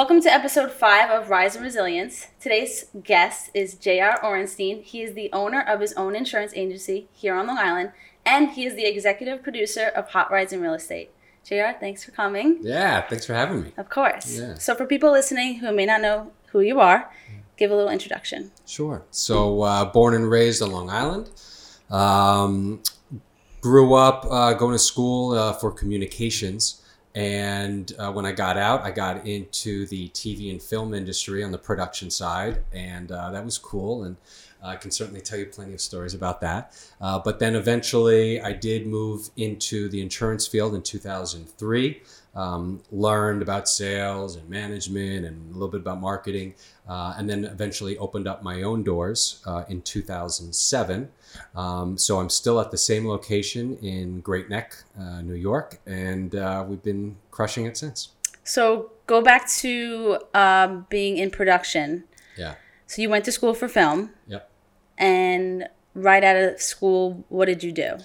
Welcome to episode five of Rise and Resilience. Today's guest is J.R. Orenstein. He is the owner of his own insurance agency here on Long Island, and he is the executive producer of Hot Rides and Real Estate. JR, thanks for coming. Yeah, thanks for having me. Of course. Yeah. So, for people listening who may not know who you are, give a little introduction. Sure. So, uh, born and raised on Long Island. Um, grew up uh, going to school uh, for communications. And uh, when I got out, I got into the TV and film industry on the production side. And uh, that was cool. And I can certainly tell you plenty of stories about that. Uh, but then eventually, I did move into the insurance field in 2003. Um, learned about sales and management and a little bit about marketing, uh, and then eventually opened up my own doors uh, in 2007. Um, so I'm still at the same location in Great Neck, uh, New York, and uh, we've been crushing it since. So, go back to um, being in production. Yeah. So, you went to school for film, Yep. and right out of school, what did you do?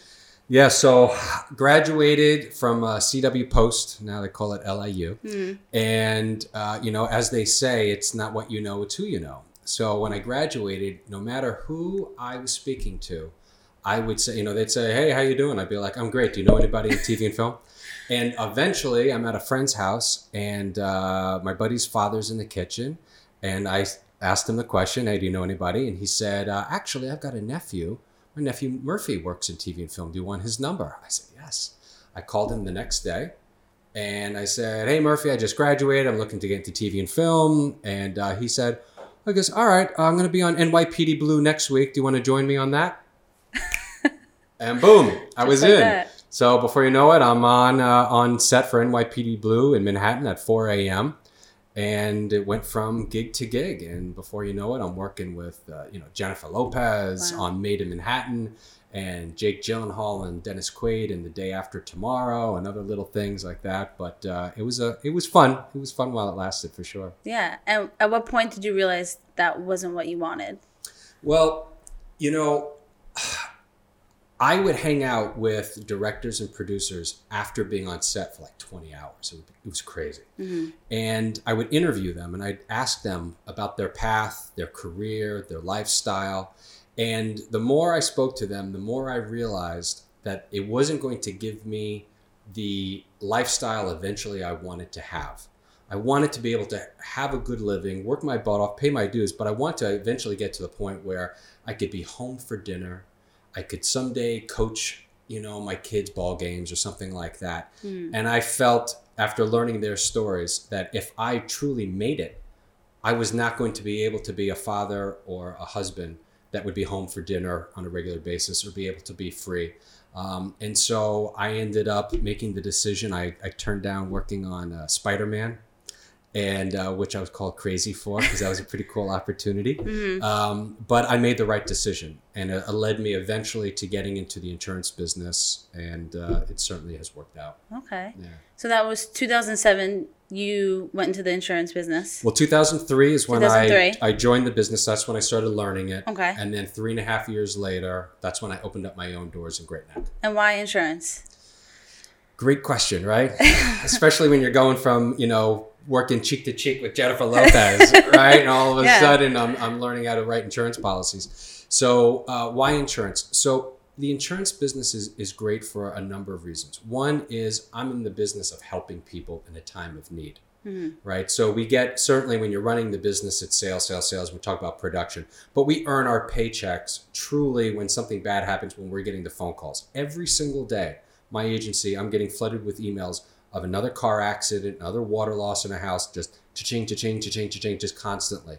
Yeah, so graduated from uh, CW Post. Now they call it LIU. And, uh, you know, as they say, it's not what you know, it's who you know. So when I graduated, no matter who I was speaking to, I would say, you know, they'd say, hey, how you doing? I'd be like, I'm great. Do you know anybody in TV and film? And eventually I'm at a friend's house and uh, my buddy's father's in the kitchen. And I asked him the question, hey, do you know anybody? And he said, uh, actually, I've got a nephew my nephew Murphy works in TV and film. Do you want his number? I said, yes. I called him the next day and I said, hey, Murphy, I just graduated. I'm looking to get into TV and film. And uh, he said, I guess, all right, I'm going to be on NYPD Blue next week. Do you want to join me on that? and boom, I was like in. that. So before you know it, I'm on uh, on set for NYPD Blue in Manhattan at 4 a.m. And it went from gig to gig, and before you know it, I'm working with uh, you know Jennifer Lopez Wow. on Maid in Manhattan, and Jake Gyllenhaal and Dennis Quaid in The Day After Tomorrow, and other little things like that. But uh, it was a it was fun. It was fun while it lasted for sure. Yeah. And at what point did you realize that wasn't what you wanted? Well, you know, I would hang out with directors and producers after being on set for like 20 hours. It, was crazy. And I would interview them and I'd ask them about their path, their career, their lifestyle. And the more I spoke to them, the more I realized that it wasn't going to give me the lifestyle eventually I wanted to have. I wanted to be able to have a good living, work my butt off, pay my dues, but I want to eventually get to the point where I could be home for dinner. I could someday coach, you know, my kids' ball games or something like that. Hmm. And I felt after learning their stories that if I truly made it, I was not going to be able to be a father or a husband that would be home for dinner on a regular basis or be able to be free. Um, and so I ended up making the decision. I, I turned down working on uh, Spider Man, and uh, which I was called crazy for because that was a pretty cool opportunity. Um, but I made the right decision, and it, it led me eventually to getting into the insurance business, and uh, it certainly has worked out. Okay. Yeah. So that was 2007. You went into the insurance business. Well, 2003 is when I, I joined the business. That's when I started learning it. Okay. And then three and a half years later, that's when I opened up my own doors in Great Neck. And why insurance? Great question, right? Especially when you're going from, you know, working cheek to cheek with Jennifer Lopez, right? And all of a Yeah. sudden, I'm, I'm learning how to write insurance policies. So, uh, why insurance? So, the insurance business is, is great for a number of reasons. One is I'm in the business of helping people in a time of need, right? So, we get certainly when you're running the business, it's sales, sales, sales. We talk about production, but we earn our paychecks truly when something bad happens, when we're getting the phone calls. Every single day, my agency, I'm getting flooded with emails of another car accident, another water loss in a house, just cha-ching, cha-ching, cha-ching, cha-ching, just constantly.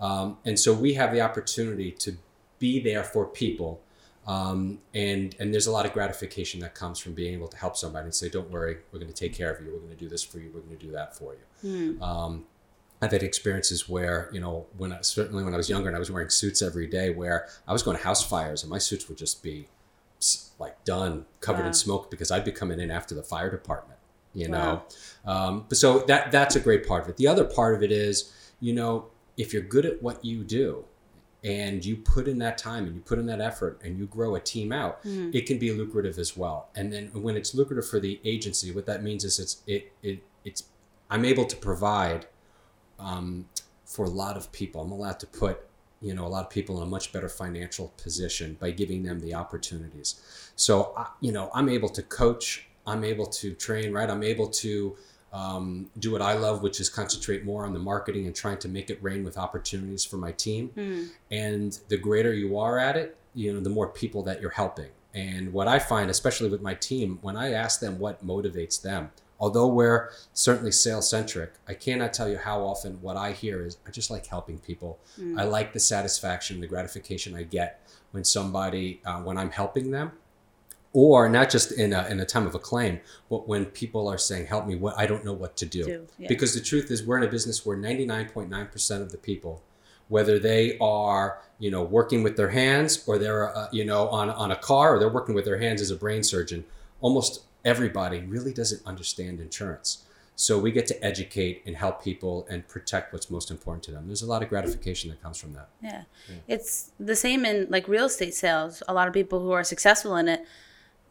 Um, and so we have the opportunity to be there for people. Um, and, and there's a lot of gratification that comes from being able to help somebody and say, don't worry, we're going to take care of you. We're going to do this for you. We're going to do that for you. Um, I've had experiences where, you know, when I, certainly when I was younger and I was wearing suits every day where I was going to house fires and my suits would just be like done, covered Wow. in smoke because I'd be coming in after the fire department, you Wow. know. Um, but so that that's a great part of it. The other part of it is, you know, if you're good at what you do and you put in that time and you put in that effort and you grow a team out, it can be lucrative as well. And then when it's lucrative for the agency, what that means is it's it, it it's I'm able to provide um, for a lot of people, I'm allowed to put you know a lot of people in a much better financial position by giving them the opportunities. So I- you know I'm able to coach, I'm able to train, right? I'm able to um, do what I love, which is concentrate more on the marketing and trying to make it rain with opportunities for my team. And the greater you are at it, you know, the more people that you're helping. And what I find, especially with my team, when I ask them what motivates them, although we're certainly sales centric, I cannot tell you how often what I hear is I just like helping people. I like the satisfaction, the gratification I get when somebody, uh, when I'm helping them or not just in a, in a time of a claim, but when people are saying, "Help me! What I don't know what to do." Do, yeah. Because the truth is, we're in a business where ninety nine point nine percent of the people, whether they are you know working with their hands or they're uh, you know on on a car or they're working with their hands as a brain surgeon, almost everybody really doesn't understand insurance. So we get to educate and help people and protect what's most important to them. There's a lot of gratification that comes from that. Yeah. It's the same in like real estate sales. A lot of people who are successful in it,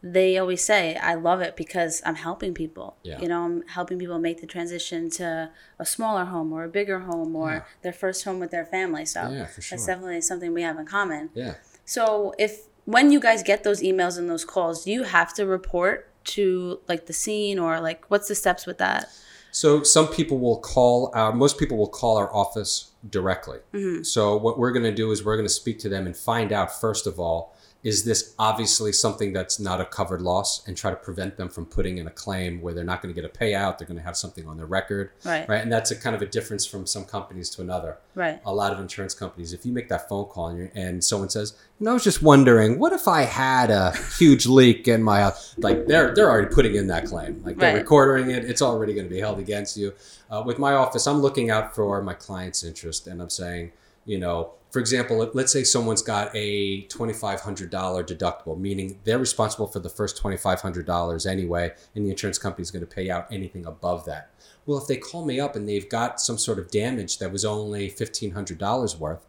they always say, I love it because I'm helping people. Yeah. You know, I'm helping people make the transition to a smaller home or a bigger home or Yeah. their first home with their family. So Yeah, for sure. that's definitely something we have in common. Yeah. So if when you guys get those emails and those calls, do you have to report to like the scene or like what's the steps with that? So some people will call our most people will call our office directly. Mm-hmm. So what we're going to do is we're going to speak to them and find out first of all is this obviously something that's not a covered loss and try to prevent them from putting in a claim where they're not going to get a payout they're going to have something on their record Right. right and that's a kind of a difference from some companies to another Right. a lot of insurance companies if you make that phone call and, you're, and someone says you know i was just wondering what if i had a huge leak in my house like they're they're already putting in that claim like they're Right. recording it it's already going to be held against you uh, with my office i'm looking out for my client's interest and i'm saying you know for example let- let's say someone's got a $2500 deductible meaning they're responsible for the first $2500 anyway and the insurance company is going to pay out anything above that. Well if they call me up and they've got some sort of damage that was only $1500 worth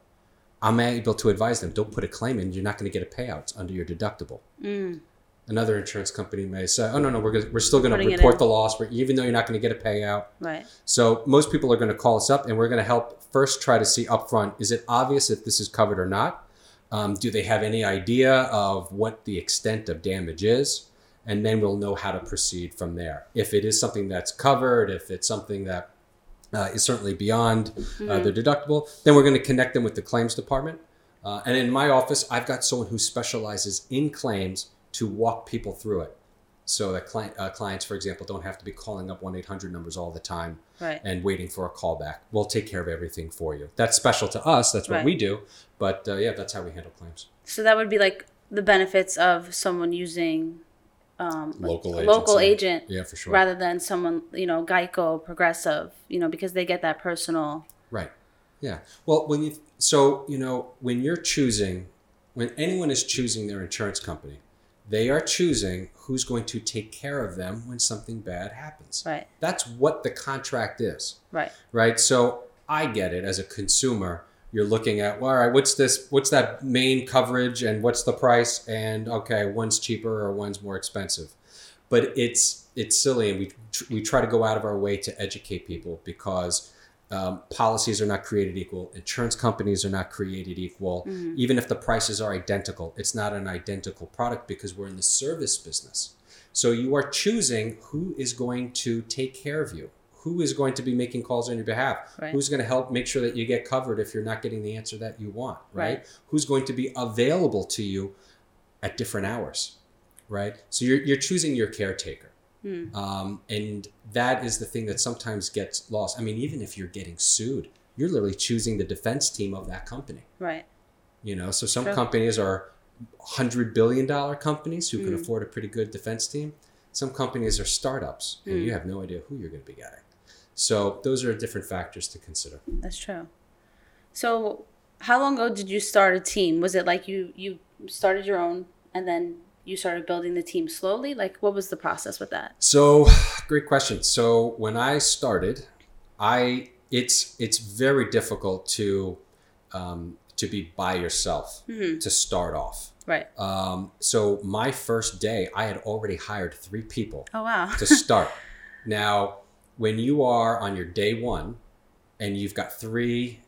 i'm able to advise them don't put a claim in you're not going to get a payout under your deductible mm. Another insurance company may say oh no no we're, gonna, we're still going to report the loss even though you're not going to get a payout Right. so most people are going to call us up, and we're going to help first try to see upfront: is it obvious if this is covered or not? Um, do they have any idea of what the extent of damage is? And then we'll know how to proceed from there. If it is something that's covered, if it's something that uh, is certainly beyond uh, their deductible, then we're going to connect them with the claims department. Uh, and in my office, I've got someone who specializes in claims to walk people through it. So that client, uh, clients, for example, don't have to be calling up 1 800 numbers all the time Right. and waiting for a callback. We'll take care of everything for you. That's special to us. That's what Right. we do. But uh, yeah, that's how we handle claims. So that would be like the benefits of someone using um, Local local agent Yeah, for sure. rather than someone you know Geico, Progressive, you know, because they get that personal. Right. Yeah. Well, when you so you know when you're choosing, when anyone is choosing their insurance company, they are choosing who's going to take care of them when something bad happens. Right. That's what the contract is. Right. right? So I get it as a consumer. You're looking at, well, all right, what's this? What's that main coverage, and what's the price? And okay, one's cheaper or one's more expensive, but it's it's silly, and we tr- we try to go out of our way to educate people because um, policies are not created equal. Insurance companies are not created equal. Even if the prices are identical, it's not an identical product because we're in the service business. So you are choosing who is going to take care of you, who is going to be making calls on your behalf, Right. who's going to help make sure that you get covered if you're not getting the answer that you want, right? Right. Who's going to be available to you at different hours, right? So you're, you're choosing your caretaker. Um, and that is the thing that sometimes gets lost. I mean, even if you're getting sued, you're literally choosing the defense team of that company. Right. You know, so some companies are hundred billion dollar companies who can Mm. afford a pretty good defense team. Some companies are startups, and Mm. you have no idea who you're going to be getting. So those are different factors to consider. That's true. So, how long ago did you start a team? Was it like you you started your own and then you started building the team slowly? Like, what was the process with that? So, great question. So when I started, I it's it's very difficult to um, to be by yourself to start off. Right. Um, so my first day, I had already hired three people Oh wow. to start. now, when you are on your day one, and you've got three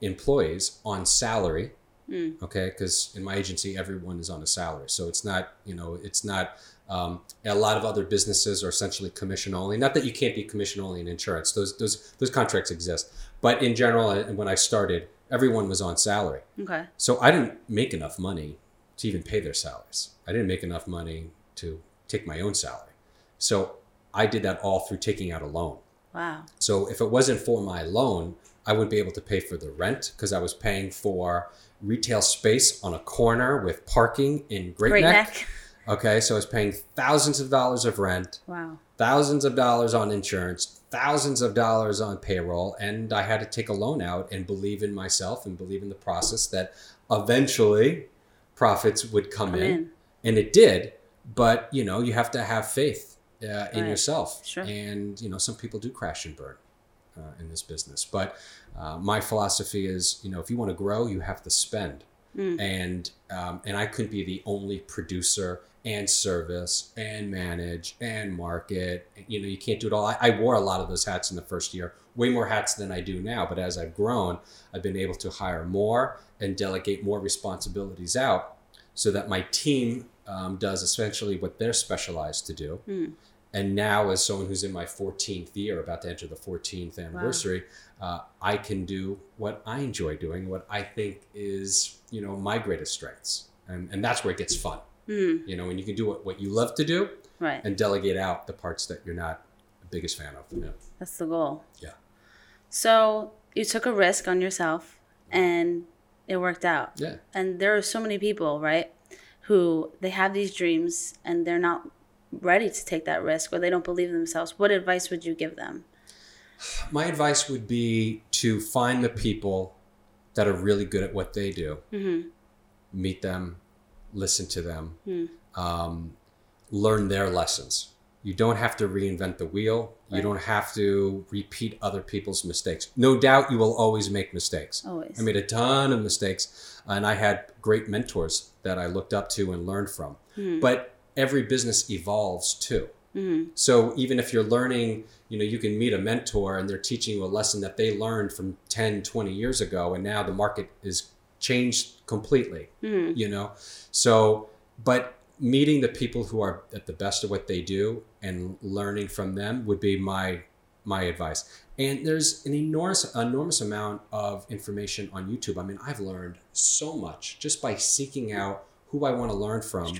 employees on salary, Mm. okay, because in my agency everyone is on a salary, so it's not you know it's not. Um, a lot of other businesses are essentially commission only. Not that you can't be commission only in insurance; those those those contracts exist. But in general, uh, when I started, everyone was on salary. Okay. So I didn't make enough money to even pay their salaries. I didn't make enough money to take my own salary. So I did that all through taking out a loan. Wow. So if it wasn't for my loan, I wouldn't be able to pay for the rent because I was paying for retail space on a corner with parking in Great, Great Neck. neck. Okay, so I was paying thousands of dollars of rent, Wow. thousands of dollars on insurance, thousands of dollars on payroll, and I had to take a loan out and believe in myself and believe in the process that eventually profits would come, Come in. in. and it did. But you know, you have to have faith uh, in Right. yourself, Sure. and you know, some people do crash and burn uh, in this business. But uh, my philosophy is, you know, if you want to grow, you have to spend Mm. and um, and I couldn't be the only producer and service and manage and market. You know, you can't do it all. I, I wore a lot of those hats in the first year, way more hats than I do now. But as I've grown, I've been able to hire more and delegate more responsibilities out, so that my team um, does essentially what they're specialized to do. Mm. And now, as someone who's in my 14th year, about to enter the 14th anniversary, uh, I can do what I enjoy doing, what I think is, you know, my greatest strengths. And, and that's where it gets fun, Mm. you know, when you can do what, what you love to do Right. and delegate out the parts that you're not the biggest fan of. Yeah. That's the goal. Yeah. So you took a risk on yourself and it worked out. Yeah. And there are so many people, right, who they have these dreams and they're not ready to take that risk or they don't believe themselves. What advice would you give them? My advice would be to find the people that are really good at what they do, Mm-hmm. meet them, listen to them, Mm. um, learn their lessons. You don't have to reinvent the wheel. You don't have to repeat other people's mistakes. No doubt you will always make mistakes. Always. I made a ton of mistakes, and I had great mentors that I looked up to and learned from. Mhm. But every business evolves too. Mhm. So even if you're learning, you know, you can meet a mentor and they're teaching you a lesson that they learned from 10, 20 years ago, and now the market is changed completely, Mhm. you know? So, but meeting the people who are at the best of what they do and learning from them would be my my advice. And there's an enormous enormous amount of information on YouTube. I mean, I've learned so much just by seeking out who I want to learn from.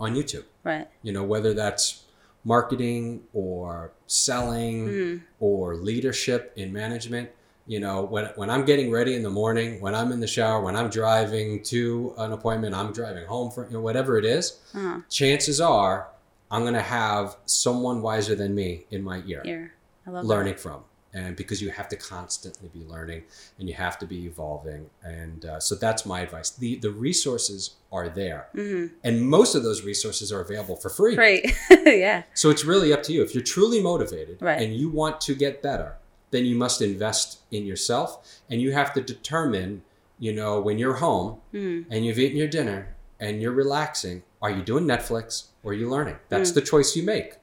On YouTube Right. you know whether that's marketing or selling Mhm. or leadership in management you know when, when i'm getting ready in the morning when i'm in the shower when i'm driving to an appointment i'm driving home for you know, whatever it is Uh-huh. chances are i'm going to have someone wiser than me in my ear love learning from and because you have to constantly be learning and you have to be evolving and uh, so that's my advice the the resources are there that. hmm and most of those resources are available for free Great. yeah. so it's really up to you. If you're truly motivated Right. and you want to get better, then you must invest in yourself and you have to determine, you know, when you're home Mhm. and you've eaten your dinner and you're relaxing, are you doing Netflix or are you learning? That's Mm. the choice you make.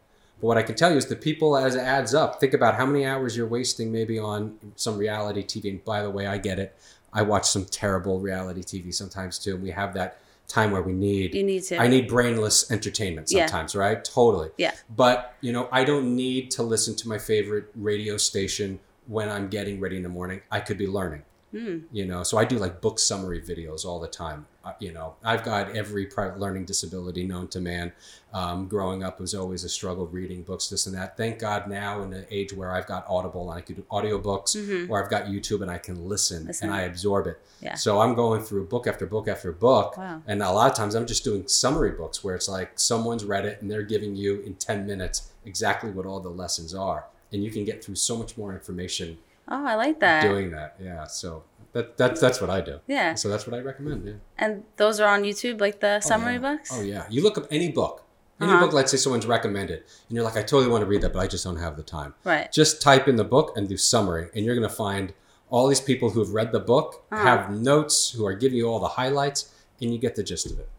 But what I can tell you is the people as it adds up, think about how many hours you're wasting maybe on some reality TV. And by the way, I get it. I watch some terrible reality TV sometimes too. And we have that time where we need You need to. I need brainless entertainment Yeah. sometimes, right? Totally. Yeah. But, you know, I don't need to listen to my favorite radio station when I'm getting ready in the morning. I could be learning, Mm. you know. So I do like book summary videos all the time. Uh, you know, I've got every private learning disability known to man. Um, growing up was always a struggle reading books, this and that. Thank God now in the age where I've got Audible and I can do audiobooks Mhm. or I've got YouTube and I can listen, Listen. and I absorb it. Yeah. So I'm going through book after book after book. Wow. And a lot of times I'm just doing summary books where it's like someone's read it and they're giving you in 10 minutes exactly what all the lessons are. And you can get through so much more information Oh, I like that. doing that. Yeah. So that, that, that's what I do. yeah. So that's what I recommend. Yeah. And those are on YouTube, like the summary yeah. books? Oh, yeah. You look up any book, any Uh-huh. book, let's say someone's recommended, and you're like, I totally want to read that, but I just don't have the time. Right. Just type in the book and do summary, and you're going to find all these people who've read the book, Uh-huh. have notes, who are giving you all the highlights, and you get the gist of it.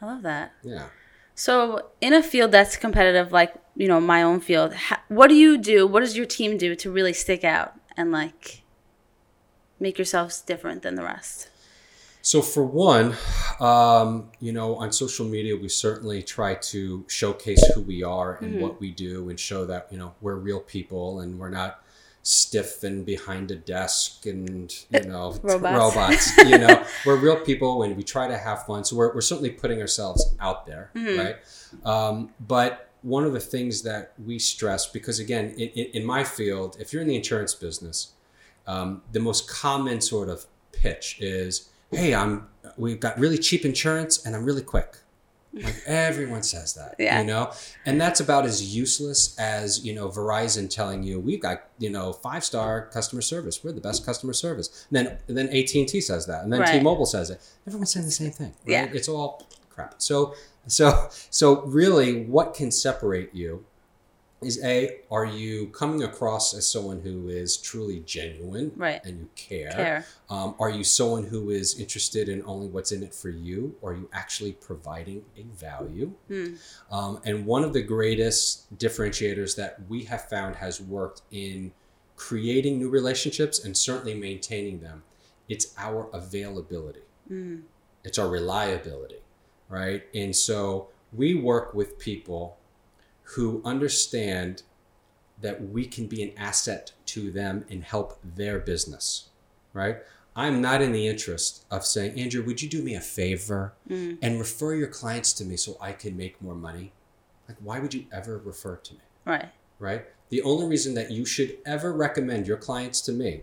I love that. Yeah. So, in a field that's competitive, like you know my own field, ha- what do you do? What does your team do to really stick out and like make yourselves different than the rest? So for one, um, you know, on social media, we certainly try to showcase who we are and Mhm. what we do, and show that you know we're real people and we're not stiff and behind a desk and you know Robots. robots. you know, we're real people and we try to have fun. So we're we're certainly putting ourselves out there, Mhm. right? Um, but one of the things that we stress, because again, in, in, my field, if you're in the insurance business, um, the most common sort of pitch is, "Hey, I'm we've got really cheap insurance and I'm really quick." Like everyone says that, Yeah. you know, and that's about as useless as you know Verizon telling you we've got you know five star customer service, we're the best customer service. And then then AT and T says that, and then Right. T-Mobile says it. Everyone's saying the same thing. Right? Yeah. it's all crap. So so so really, what can separate you is a are you coming across as someone who is truly genuine Right. and you care? Care. Um, are you someone who is interested in only what's in it for you? Or are you actually providing a value? Hmm. Um, and one of the greatest differentiators that we have found has worked in creating new relationships and certainly maintaining them, it's our availability Mm. it's our reliability, right? And so we work with people who understand that we can be an asset to them and help their business, right? I'm not in the interest of saying, Andrew, would you do me a favor Mm. and refer your clients to me so I can make more money? Like, why would you ever refer to me? Right. right? The only reason that you should ever recommend your clients to me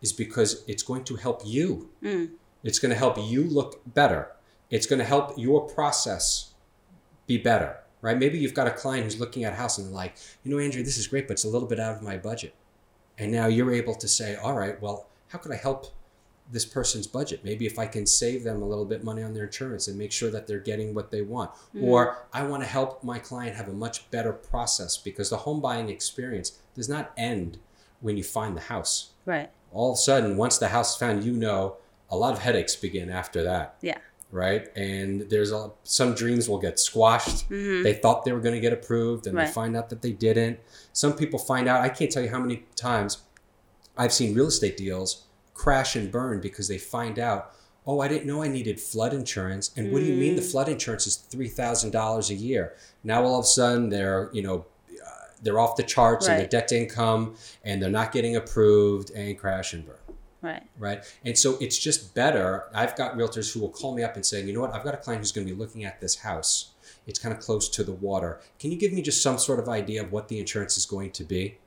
is because it's going to help you. Mm. It's going to help you look better. It's going to help your process be better, right? Maybe you've got a client who's looking at a house and they're like, you know, Andrew, this is great, but it's a little bit out of my budget. And now you're able to say, all right, well, how could I help this person's budget? Maybe if I can save them a little bit money on their insurance and make sure that they're getting what they want. Hmm. Or I want to help my client have a much better process because the home buying experience does not end when you find the house. Right. All of a sudden, once the house is found, you know a lot of headaches begin after that Yeah. Right? And there's a, some dreams will get squashed. hmm They thought they were going to get approved, and Right. they find out that they didn't. Some people find out. I can't tell you how many times I've seen real estate deals crash and burn because they find out. Oh, I didn't know I needed flood insurance. And what do you mean the Mm. flood insurance is three thousand dollars a year? Now all of a sudden they're you know uh, they're off the charts and their debt to income, and they're not getting approved and crash and burn Right. right? And so it's just better. I've got realtors who will call me up and say, you know what, I've got a client who's going to be looking at this house. It's kind of close to the water. Can you give me just some sort of idea of what the insurance is going to be?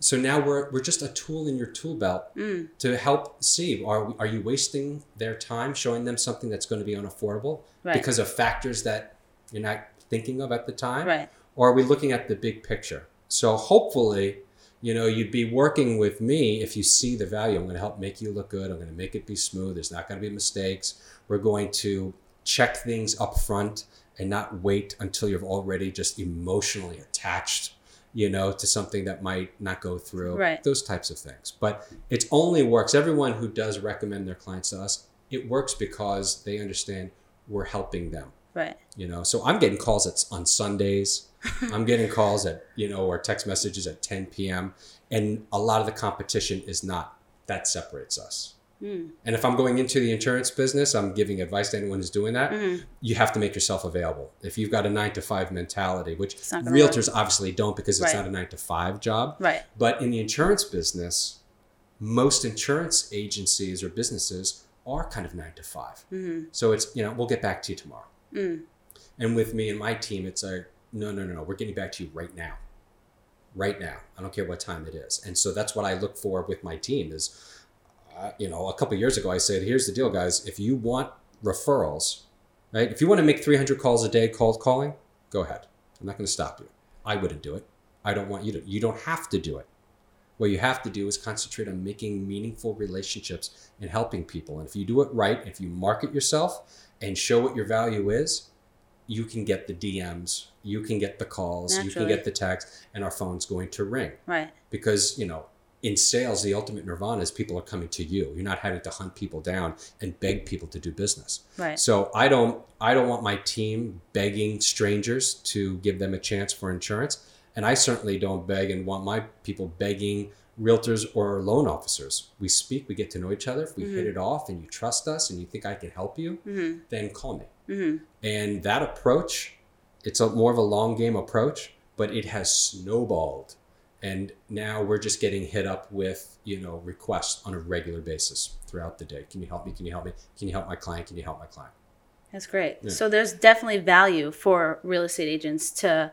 So now we're, we're just a tool in your tool belt Mm. to help see are, are you wasting their time showing them something that's going to be unaffordable Right. because of factors that you're not thinking of at the time? Right. or are we looking at the big picture? So hopefully, you know, you'd be working with me if you see the value. I'm going to help make you look good. I'm going to make it be smooth. There's not going to be mistakes. We're going to check things up front and not wait until you're already just emotionally attached, you know, to something that might not go through. Right. Those types of things. But it only works. Everyone who does recommend their clients to us, it works because they understand we're helping them Right. you know so i'm getting calls at, on sundays i'm getting calls at you know or text messages at 10 p.m and a lot of the competition is not that separates us Mm. and if i'm going into the insurance business i'm giving advice to anyone who's doing that Mhm. you have to make yourself available if you've got a nine to five mentality which It's not gonna realtors obviously don't because it's Right. not a nine to five job Right. but in the insurance business most insurance agencies or businesses are kind of nine to five Mm. so it's you know we'll get back to you tomorrow Mm. and with me and my team, it's a no, no, no, no. We're getting back to you right now. Right now. I don't care what time it is. And so that's what I look for with my team is, uh, you know, a couple years ago, I said, here's the deal, guys. If you want referrals, right? If you want to make 300 calls a day cold calling, go ahead. I'm not going to stop you. I wouldn't do it. I don't want you to. You don't have to do it. What you have to do is concentrate on making meaningful relationships and helping people. And if you do it right, if you market yourself and show what your value is, you can get the DMs, you can get the calls, you can get the text, and our phone's going to ring. Right. Because, you know, in sales, the ultimate nirvana is people are coming to you. You're not having to hunt people down and beg people to do business. Right. So I don't I don't want my team begging strangers to give them a chance for insurance. And I certainly don't beg and want my people begging realtors or loan officers. We speak, we get to know each other. If we hit it off and you trust us and you think I can help you, Mm-hmm. then call me. Mm-hmm. And that approach, it's a more of a long game approach, but it has snowballed. And now we're just getting hit up with, you know, requests on a regular basis throughout the day. Can you help me? Can you help me? Can you help my client? Can you help my client? That's great. Yeah. So there's definitely value for real estate agents to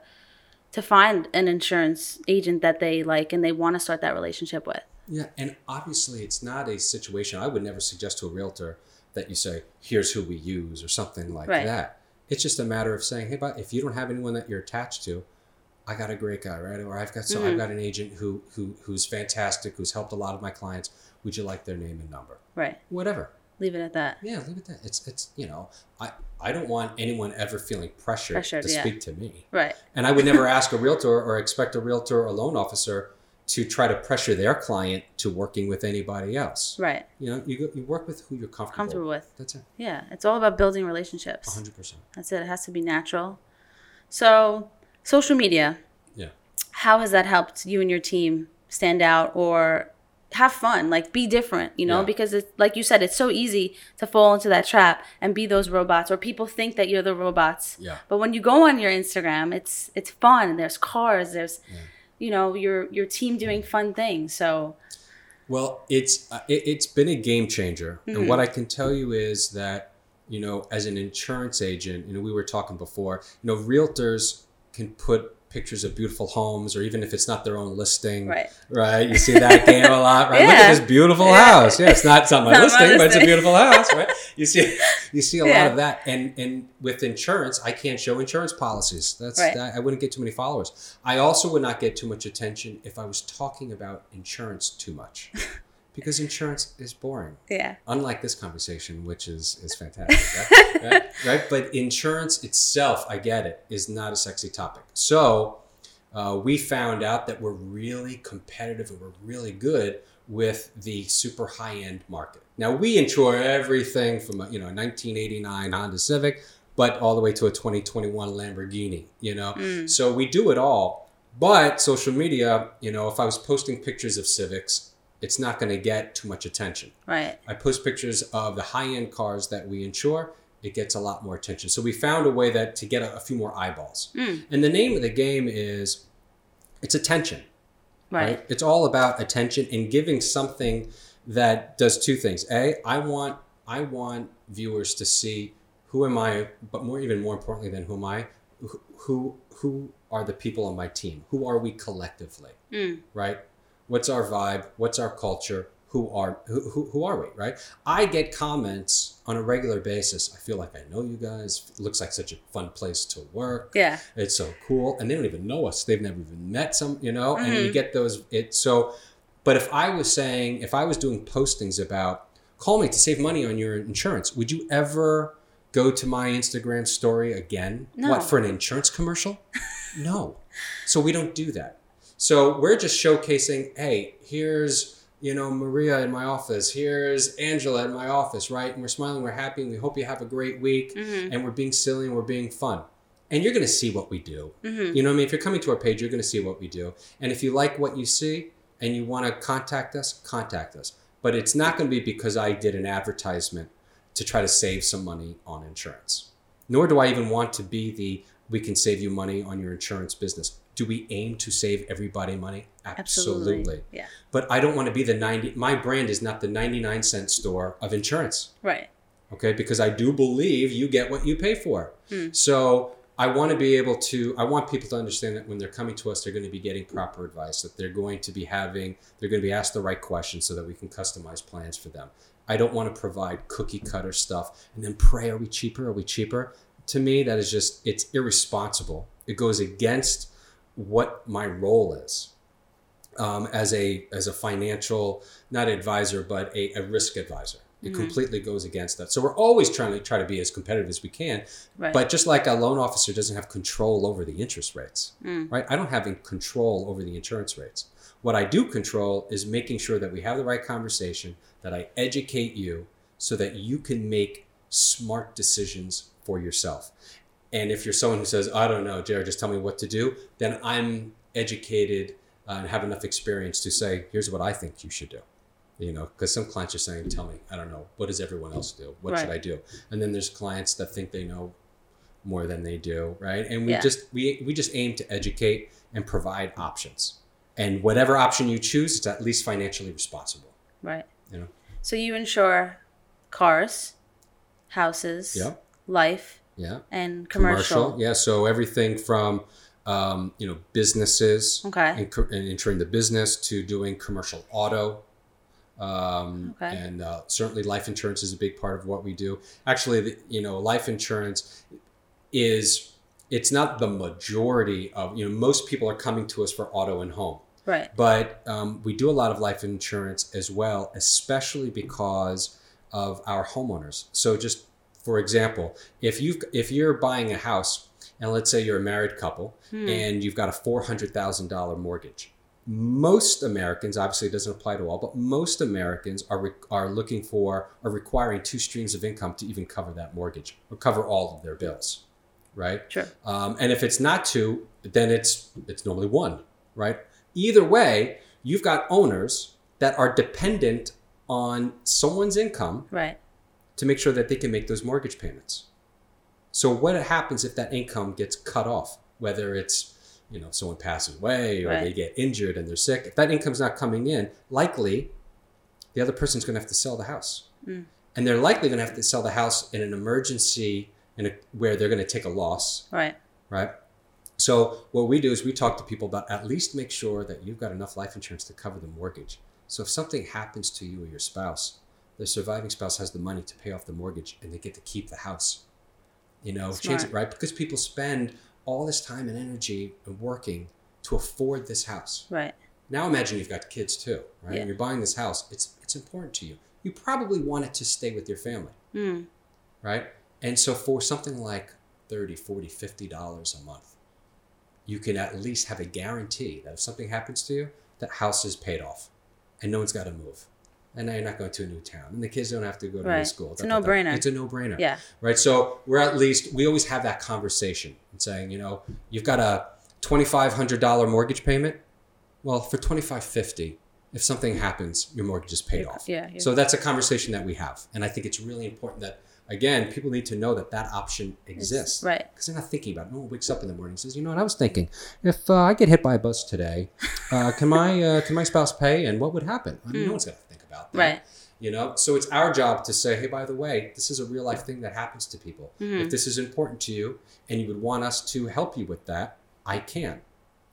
to find an insurance agent that they like and they want to start that relationship with. Yeah, and obviously it's not a situation I would never suggest to a realtor that you say, "Here's who we use" or something like Right. that. It's just a matter of saying, "Hey, but if you don't have anyone that you're attached to, I got a great guy, right? Or I've got so Mm-hmm. I've got an agent who who who's fantastic, who's helped a lot of my clients. Would you like their name and number? Right. Whatever. Leave it at that. Yeah, leave it at that. It's it's you know, I I don't want anyone ever feeling pressured, Pressured, to yeah. speak to me. Right. And I would never ask a realtor or expect a realtor or loan officer to try to pressure their client to working with anybody else. Right. You know, you, go, you work with who you're comfortable, Comfortable with. That's it. Yeah. It's all about building relationships. 100%. That's it. It has to be natural. So, social media, Yeah. how has that helped you and your team stand out or have fun like be different you know Yeah. because it's like you said it's so easy to fall into that trap and be those robots or people think that you're the robots. Yeah. but when you go on your instagram it's it's fun. There's cars there's you know your your team doing fun things so. Well, it's uh, it, it's been a game changer, and what I can tell you is that you know, as an insurance agent, you know, we were talking before, you know, realtors can put pictures of beautiful homes, or even if it's not their own listing, Right. Right, you see that game a lot, right? Look at this beautiful Yeah. house. Yeah, it's not, it's not my Not listing, but it's a beautiful house, right? You see, you see a Yeah. lot of that, and and with insurance, I can't show insurance policies. That's Right. that, I wouldn't get too many followers. I also would not get too much attention if I was talking about insurance too much, because insurance is boring. yeah Unlike this conversation, which is is fantastic, right? right? right? But insurance itself, I get it, is not a sexy topic. So uh, we found out that we're really competitive and we're really good with the super high end market. Now we insure everything from a, you know a 1989 Honda Civic, but all the way to a 2021 Lamborghini. You know, so we do it all. But social media, you know, if I was posting pictures of Civics, it's not going to get too much attention. right I post pictures of the high end cars that we insure. It gets a lot more attention. So we found a way that to get a, a few more eyeballs. Mm. And the name of the game is it's attention. right, Right. It's all about attention and giving something that does two things. A, I want I want viewers to see who am I, but more even more importantly than who am I, who who, are the people on my team? Who are we collectively? Mm. right? What's our vibe? What's our culture? Who are who, who, who are we, right? I get comments on a regular basis. I feel like I know you guys. It looks like such a fun place to work. yeah It's so cool, and they don't even know us. They've never even met some, you know. And you Mhm. get those. It so. But if I was saying, if I was doing postings about call me to save money on your insurance, would you ever go to my Instagram story again? No. What for an insurance commercial? no. So we don't do that. So we're just showcasing, hey, here's you know Maria in my office. Here's Angela in my office, right? And we're smiling, we're happy, and we hope you have a great week. Mhm. And we're being silly and we're being fun. And you're going to see what we do. Mhm. You know what I mean? If you're coming to our page, you're going to see what we do. And if you like what you see and you want to contact us, contact us. But it's not going to be because I did an advertisement to try to save some money on insurance. Nor do I even want to be the we can save you money on your insurance business. Do we aim to save everybody money? absolutely, Absolutely. yeah. But I don't want to be the 90 my brand is not the 99 cent store of insurance. Right. Okay because i do believe you get what you pay for. Hmm. so i want to be able to i want people to understand that when they're coming to us they're going to be getting proper advice that they're going to be having they're going to be asked the right questions so that we can customize plans for them. I don't want to provide cookie cutter stuff and then pray are we cheaper? Are we cheaper? To me that is just it's irresponsible. It goes against what my role is um, as a as a financial not advisor but a, a risk advisor. It completely goes against that. So we're always trying to try to be as competitive as we can right. but just like a loan officer doesn't have control over the interest rates Mm. right? I don't have any control over the insurance rates. What i do control is making sure that we have the right conversation that i educate you so that you can make smart decisions for yourself and if you're someone who says i don't know jared just tell me what to do then i'm educated uh, and have enough experience to say, here's what I think you should do. You know, because some clients are saying, tell me, I don't know, what does everyone else do? What should I do? And then there's clients that think they know more than they do, right? And we Yeah. just we we just aim to educate and provide options. And whatever option you choose, it's at least financially responsible. Right. You know? So you insure cars, houses, Yeah. life, Yeah. and commercial. Yeah. So everything from um, you know businesses Okay. and, co- and insuring the business to doing commercial auto. Um, Okay. And uh, certainly life insurance is a big part of what we do. Actually, the, you know, life insurance is it's not the majority of you know most people are coming to us for auto and home. Right. But um, we do a lot of life insurance as well, especially because of our homeowners. So just for example, if you if you're buying a house and let's say you're a married couple Hmm. and you've got a four hundred thousand dollar mortgage, most Americans obviously it doesn't apply to all, but most Americans are re- are looking for are requiring two streams of income to even cover that mortgage or cover all of their bills, right? Sure. Um, and if it's not two, then it's it's normally one, right? Either way, you've got owners that are dependent on someone's income Right. To make sure that they can make those mortgage payments. So what happens if that income gets cut off? Whether it's you know someone passes away or Right. they get injured and they're sick, if that income's not coming in, likely the other person's going to have to sell the house, Mm. and they're likely going to have to sell the house in an emergency in a, where they're going to take a loss Right. right? So what we do is we talk to people about at least make sure that you've got enough life insurance to cover the mortgage. So if something happens to you or your spouse, the surviving spouse has the money to pay off the mortgage and they get to keep the house. You know, change it right because people spend all this time and energy and working to afford this house. Right. Now imagine you've got kids too, right? Yeah. And you're buying this house. It's it's important to you. You probably want it to stay with your family Mm. right? And so for something like 30, 40, 50 dollars a month, you can at least have a guarantee that if something happens to you, that house is paid off and no one's got to move. And now you're not going to a new town and the kids don't have to go to new school. It's a da, da, da. no-brainer. It's a no-brainer. Yeah. Right. So we're at least, we always have that conversation and saying, you know, you've got a $2,500 mortgage payment. Well, for 2550 if something happens, your mortgage is paid off. Yeah. yeah. So that's a conversation that we have. And I think it's really important that, again, people need to know that that option exists. right. Because they're not thinking about it. No one wakes up in the morning and says, you know what, I was thinking, if uh, I get hit by a bus today, uh, can, my, uh, can my spouse pay and what would happen? I mean, no one's going to think about that. Mm. Right. You know, so it's our job to say, hey, by the way, this is a real life thing that happens to people. Mhm. If this is important to you and you would want us to help you with that, I can.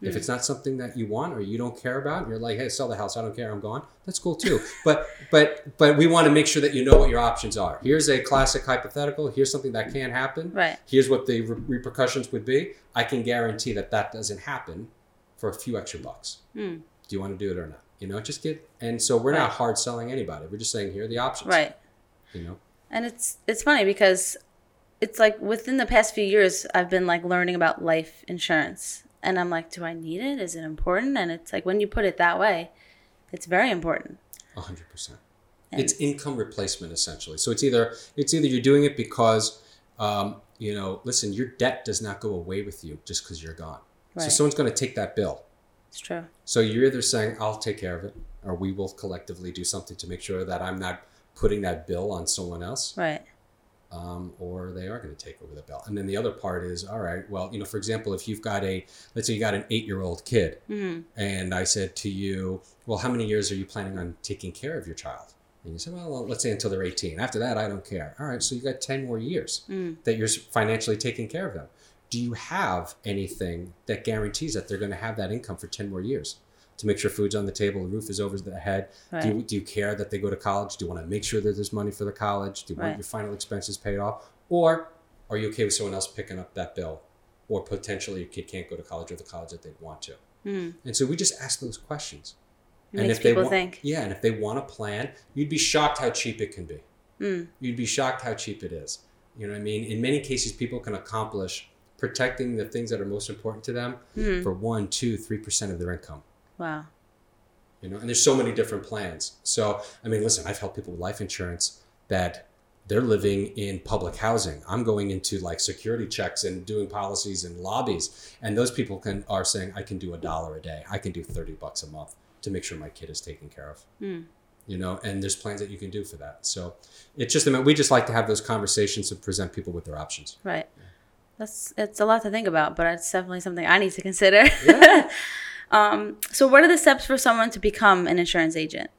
If Mm. it's not something that you want or you don't care about, and you're like, "Hey, sell the house. I don't care. I'm gone." That's cool too. But but but we want to make sure that you know what your options are. Here's a classic hypothetical. Here's something that can happen. Right. Here's what the re- repercussions would be. I can guarantee that that doesn't happen for a few extra bucks. Mm. Do you want to do it or not? You know, just get. And so we're not hard selling anybody. We're just saying here are the options. Right. You know. And it's it's funny because it's like within the past few years I've been like learning about life insurance. And I'm like, do I need it? Is it important? And it's like when you put it that way, it's very important. A hundred percent. It's income replacement essentially. So it's either it's either you're doing it because um, you know, listen, your debt does not go away with you just because you're gone. So someone's going to take that bill. It's true. So you're either saying I'll take care of it, or we will collectively do something to make sure that I'm not putting that bill on someone else, Right. um, or they are going to take over the bill. And then the other part is, all right, well, you know, for example, if you've got a, let's say you got an eight-year-old kid, hmm and I said to you, well, how many years are you planning on taking care of your child? And you say, well, let's say until they're 18. After that, I don't care. All right, so you got 10 more years Mm. that you're financially taking care of them. Do you have anything that guarantees that they're going to have that income for 10 more years? To make sure food's on the table, the roof is over their head. Right. Do, you, do you care that they go to college? Do you want to make sure that there's money for the college? Do you want your final expenses paid off? Or are you okay with someone else picking up that bill? Or potentially your kid can't go to college or the college that they'd want to? Mm. And so we just ask those questions. It makes they people want, think. yeah, and if they want a plan, you'd be shocked how cheap it can be. Mm. You'd be shocked how cheap it is. You know what I mean? In many cases, people can accomplish protecting the things that are most important to them Mm. for one, two, three percent of their income. Wow. You know, and there's so many different plans. So, I mean, listen, I've helped people with life insurance that they're living in public housing. I'm going into like security checks and doing policies and lobbies, and those people can are saying I can do a dollar a day, I can do thirty bucks a month to make sure my kid is taken care of. Mm. You know, and there's plans that you can do for that. So it's just we just like to have those conversations and present people with their options. Right. That's it's a lot to think about, but it's definitely something I need to consider. Yeah. um, so, what are the steps for someone to become an insurance agent?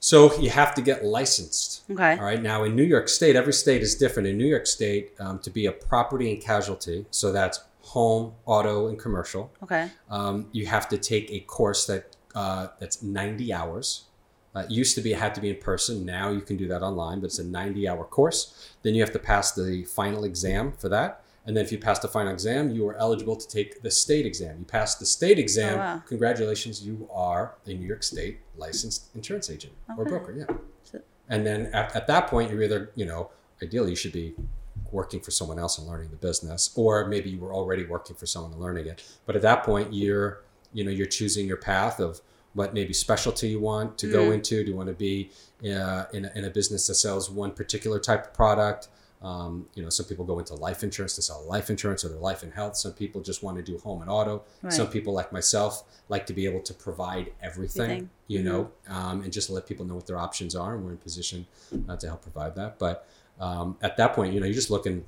So you have to get licensed. Okay. All right. Now in New York State, every state is different. In New York State, um, to be a property and casualty, so that's home, auto, and commercial, Okay. um, you have to take a course that uh, that's 90 hours. Uh, it used to be it had to be in person. Now you can do that online, but it's a 90 hour course. Then you have to pass the final exam for that. And then if you pass the final exam, you are eligible to take the state exam. You pass the state exam, Oh, wow. congratulations, you are a New York State licensed insurance agent or broker. Yeah. So- And then at, at that point, you're either, you know, ideally you should be working for someone else and learning the business, or maybe you were already working for someone and learning it. But at that point, you're, you know, you're choosing your path of what maybe specialty you want to go Mm. into. Do you want to be uh, in, a, in a business that sells one particular type of product? Um, you know, some people go into life insurance to sell life insurance or their life and health. Some people just want to do home and auto. Some people, like myself, like to be able to provide everything, Everything. you know, um, and just let people know what their options are. And we're in position uh, to help provide that. But um, at that point, you know, you're just looking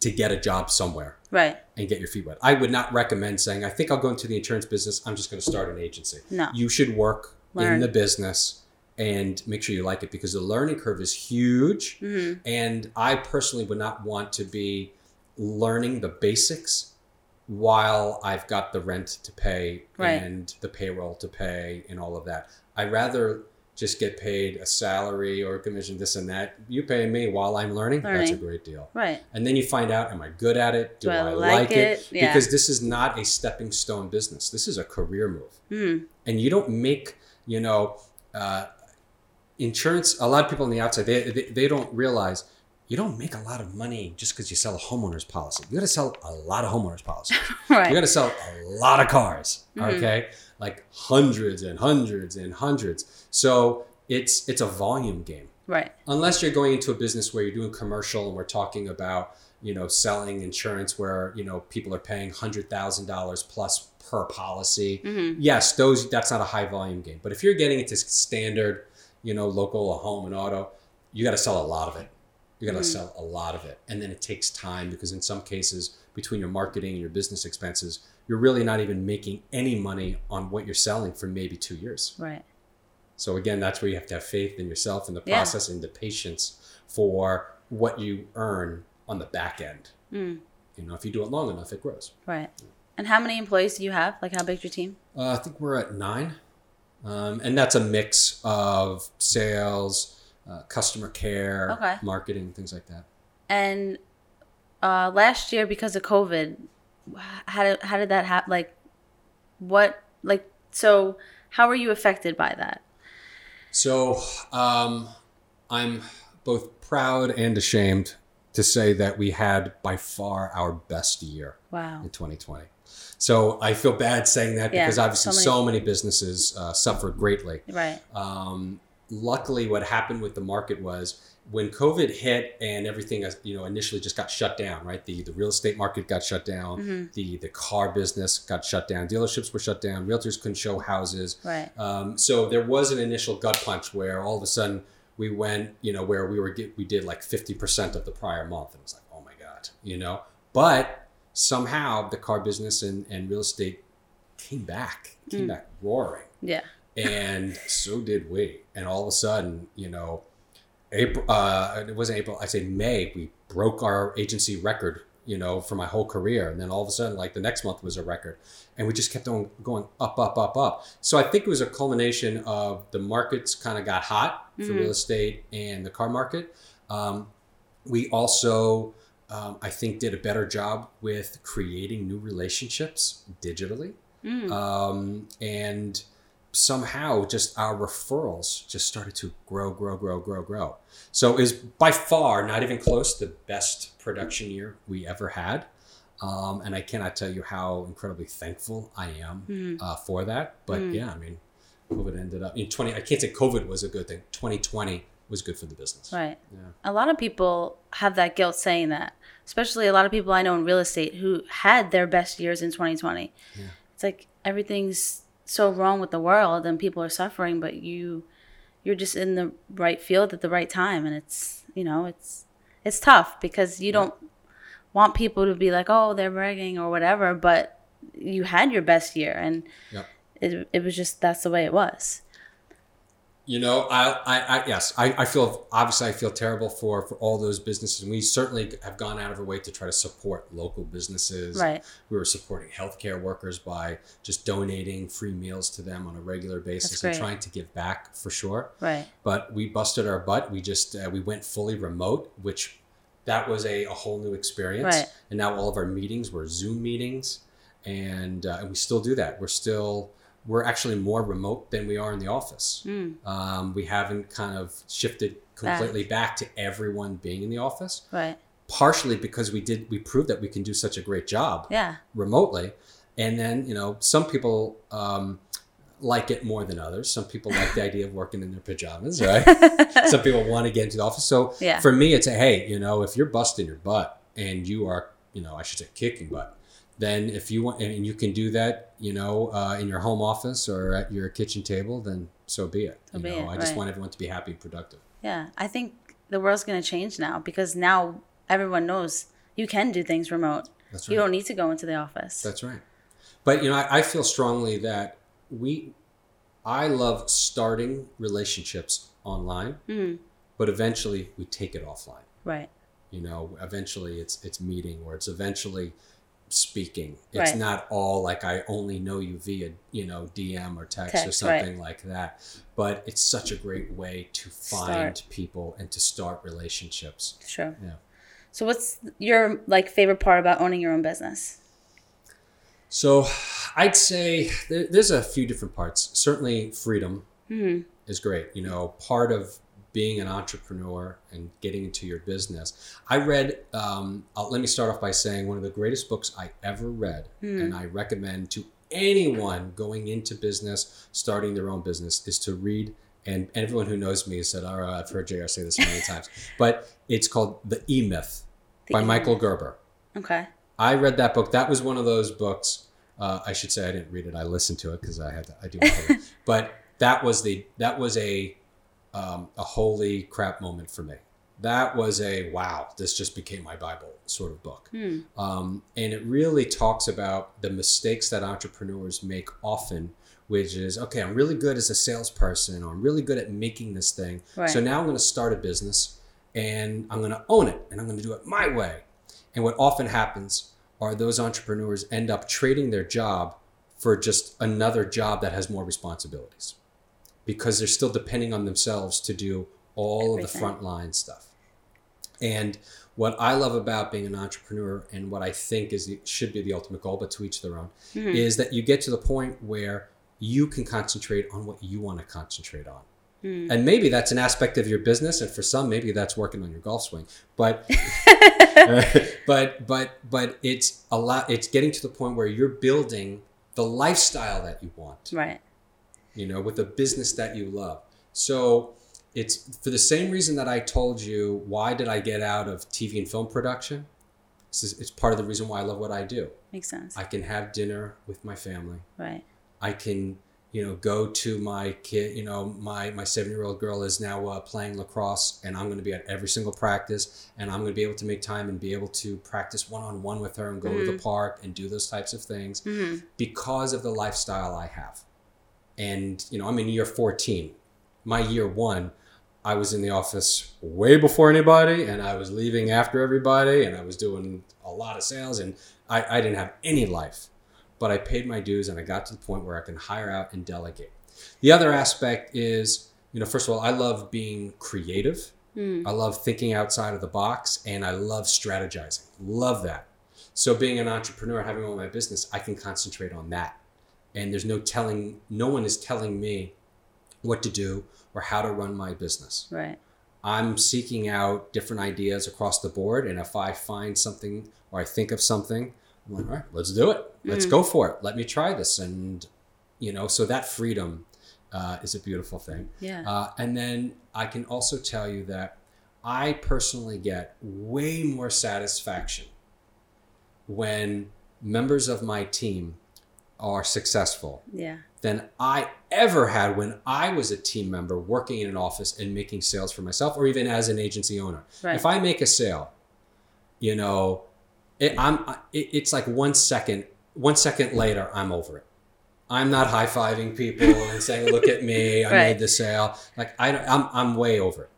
to get a job somewhere Right. and get your feet wet. I would not recommend saying, I think I'll go into the insurance business. I'm just going to start an agency. No. You should work in the business and make sure you like it because the learning curve is huge. hmm And I personally would not want to be learning the basics while I've got the rent to pay Right. and the payroll to pay and all of that. I'd rather just get paid a salary or a commission, this and that. You pay me while I'm learning. That's a great deal. Right. And then you find out, am I good at it? Do, Do I I, like like, it? it? Yeah. Because this is not a stepping stone business. This is a career move. Mm. And you don't make, you know, uh, insurance. A lot of people on the outside, they, they, they don't realize you don't make a lot of money just because you sell a homeowner's policy. You got to sell a lot of homeowners policies. Right. You got to sell a lot of cars, Mhm. okay? Like hundreds and hundreds and hundreds. So it's it's a volume game. right. Unless you're going into a business where you're doing commercial and we're talking about, you know, selling insurance where, you know, people are paying $100,000 plus per policy. hmm Yes, those that's not a high volume game. But if you're getting into standard, you know, local or home and auto, you got to sell a lot of it. You got to Mm. sell a lot of it. And then it takes time because in some cases, between your marketing and your business expenses, you're really not even making any money on what you're selling for maybe two years. Right. So again, that's where you have to have faith in yourself and the Yeah. process and the patience for what you earn on the back end. Mm. You know, if you do it long enough, it grows. Right. And how many employees do you have? Like, how big's your team? Uh, I think we're at nine, um, and that's a mix of sales, uh, customer care, Okay. marketing, things like that. And uh, last year, because of COVID, how did how did that happen? Like, what like so? How were you affected by that? So um, I'm both proud and ashamed to say that we had by far our best year Wow. in 2020. So I feel bad saying that Yeah, because obviously so so many- many, businesses uh, suffered greatly. Right. Um, luckily, what happened with the market was when COVID hit and everything, uh, you know, initially just got shut down. Right, the the real estate market got shut down. Mhm. The the car business got shut down. Dealerships were shut down. Realtors couldn't show houses. Right. Um, so there was an initial gut punch where all of a sudden we went, you know, where we were we did like fifty percent of the prior month, and it was like, oh my god, you know. But somehow the car business and, and real estate came back, came Mm. back roaring Yeah. and so did we. And all of a sudden, you know, April, uh, it wasn't April, I say May, we broke our agency record, you know, for my whole career. And then all of a sudden, like the next month was a record. And we just kept on going up, up, up, up. So I think it was a culmination of the markets kind of got hot for Mhm. real estate and the car market. Um, we also, um, I think, did a better job with creating new relationships digitally Mm. um, and somehow just our referrals just started to grow grow grow grow grow so was by far not even close the best production year we ever had um, and i cannot tell you how incredibly thankful i am Mhm. uh, for that but Mm. yeah i mean covid ended up in 20 i can't say covid was a good thing 2020 was good for the business. Right. Yeah. A lot of people have that guilt saying that, especially a lot of people I know in real estate who had their best years in 2020. Yeah. It's like everything's so wrong with the world and people are suffering, but you you're just in the right field at the right time and it's, you know, it's it's tough because you don't want people to be like, "Oh, they're bragging or whatever," but you had your best year and Yep. it, it was just that's the way it was. You know, I, I, I yes, I, I feel obviously I feel terrible for for all those businesses, and we certainly have gone out of our way to try to support local businesses. Right. We were supporting healthcare workers by just donating free meals to them on a regular basis and trying to give back for sure. Right. But we busted our butt. We just uh, we went fully remote, which that was a, a whole new experience. Right. And now all of our meetings were Zoom meetings, and uh, and we still do that. We're still we're actually more remote than we are in the office. Mm, Um, we haven't kind of shifted completely back. to everyone being in the office, right. partially because we did we proved that we can do such a great job Yeah. remotely, and then you know some people um, like it more than others. Some people like the idea of working in their pajamas, right? some people want to get into the office. So Yeah. for me, it's a hey, you know, if you're busting your butt and you are, you know, I should say kicking butt, then if you want and you can do that, you know, uh, in your home office or at your kitchen table, then so be it. So you be know, it, I just right. want everyone to be happy and productive. Yeah, I think the world's going to change now because now everyone knows you can do things remote. That's right. You don't need to go into the office. That's right. But you know, I, I feel strongly that we, I love starting relationships online, Mhm. but eventually we take it offline. Right. you know eventually it's it's meeting or it's eventually speaking it's Right. not all like i only know you via you know dm or text, or Text, right. something like that but it's such a great way to find Start. people and to start relationships Sure. yeah So what's your like favorite part about owning your own business? so i'd say there, there's a few different parts certainly freedom hmm is great. You know, part of being an entrepreneur and getting into your business. I read, um, let me start off by saying one of the greatest books I ever read, and I recommend to anyone going into business, starting their own business, is to read. And everyone who knows me has said, "All right, I've heard JR say this many times," but it's called The E Myth by E Michael Gerber. Okay. I read that book. That was one of those books. Uh, I should say I didn't read it. I listened to it because I had to, I do. but that was the that was a um, a holy crap moment for me. That was a wow. This just became my Bible sort of book, Hmm. um, and it really talks about the mistakes that entrepreneurs make often. Which is okay. I'm really good as a salesperson, or I'm really good at making this thing. Right. So now I'm going to start a business, and I'm going to own it, and I'm going to do it my way. And what often happens are those entrepreneurs end up trading their job for just another job that has more responsibilities because they're still depending on themselves to do all of the Everything. frontline stuff. And what I love about being an entrepreneur and what I think is the, should be the ultimate goal, but to each their own, Mhm. is that you get to the point where you can concentrate on what you want to concentrate on. Hmm. And maybe that's an aspect of your business, and for some, maybe that's working on your golf swing. But but but but it's a lot. It's getting to the point where you're building the lifestyle that you want. Right. You know, with a business that you love. So it's for the same reason that I told you. Why did I get out of TV and film production? This is, it's part of the reason why I love what I do. Makes sense. I can have dinner with my family. right. I can, you know, go to my kid. You know, my my seven year old girl is now uh, playing lacrosse, and I'm going to be at every single practice, and I'm going to be able to make time and be able to practice one on one with her and go to the park and do those types of things hmm because of the lifestyle I have. And you know, I'm in year 14. My year one, I was in the office way before anybody, and I was leaving after everybody, and I was doing a lot of sales, and I, I didn't have any life but I paid my dues and I got to the point where I can hire out and delegate. The other aspect is, you know, first of all, I love being creative. Mm. I love thinking outside of the box and I love strategizing. Love that. So being an entrepreneur, having all my business, I can concentrate on that. And there's no telling, no one is telling me what to do or how to run my business. Right. I'm seeking out different ideas across the board. And if I find something or I think of something, I'm like, all right, let's do it. Let's Mm. go for it. Let me try this. And, you know, so that freedom uh, is a beautiful thing. Yeah. Uh, and then I can also tell you that I personally get way more satisfaction when members of my team are successful yeah. than I ever had when I was a team member working in an office and making sales for myself or even as an agency owner. Right. If I make a sale, you know, it, I'm it, it's like one second one second later I'm over it. I'm not high fiving people and saying, "Look at me, I Right. made the sale." Like I, don't- I'm I'm way over it.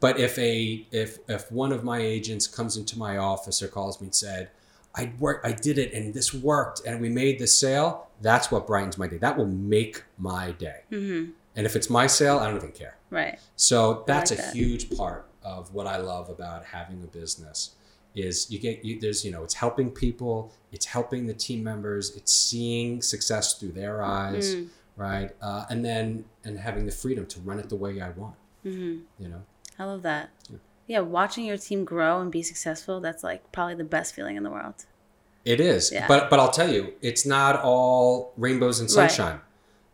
But if a if if one of my agents comes into my office or calls me and said, "I worked, I did it, and this worked, and we made the sale," that's what brightens my day. That will make my day. Mm-hmm. And if it's my sale, I don't even care. Right. So that's like a that. huge part of what I love about having a business is you get you, there's you know it's helping people, it's helping the team members, it's seeing success through their eyes, Mm. right? Uh, and then and having the freedom to run it the way I want, Mm-hmm. you know. I love that. Yeah. Yeah, watching your team grow and be successful, that's like probably the best feeling in the world. It is, Yeah. but but I'll tell you, it's not all rainbows and Right. sunshine.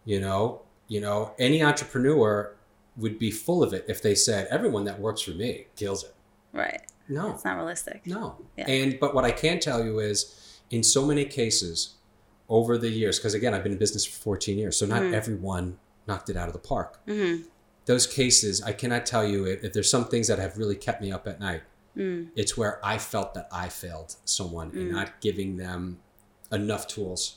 You know, you know, any entrepreneur would be full of it if they said everyone that works for me kills it. Right. No, It's not realistic. No. Yeah. And but what I can tell you is in so many cases over the years, because again, I've been in business for 14 years, so not Mhm. everyone knocked it out of the park. Mm-hmm. Those cases, I cannot tell you if, if there's some things that have really kept me up at night. Mm. It's where I felt that I failed someone and Mm. not giving them enough tools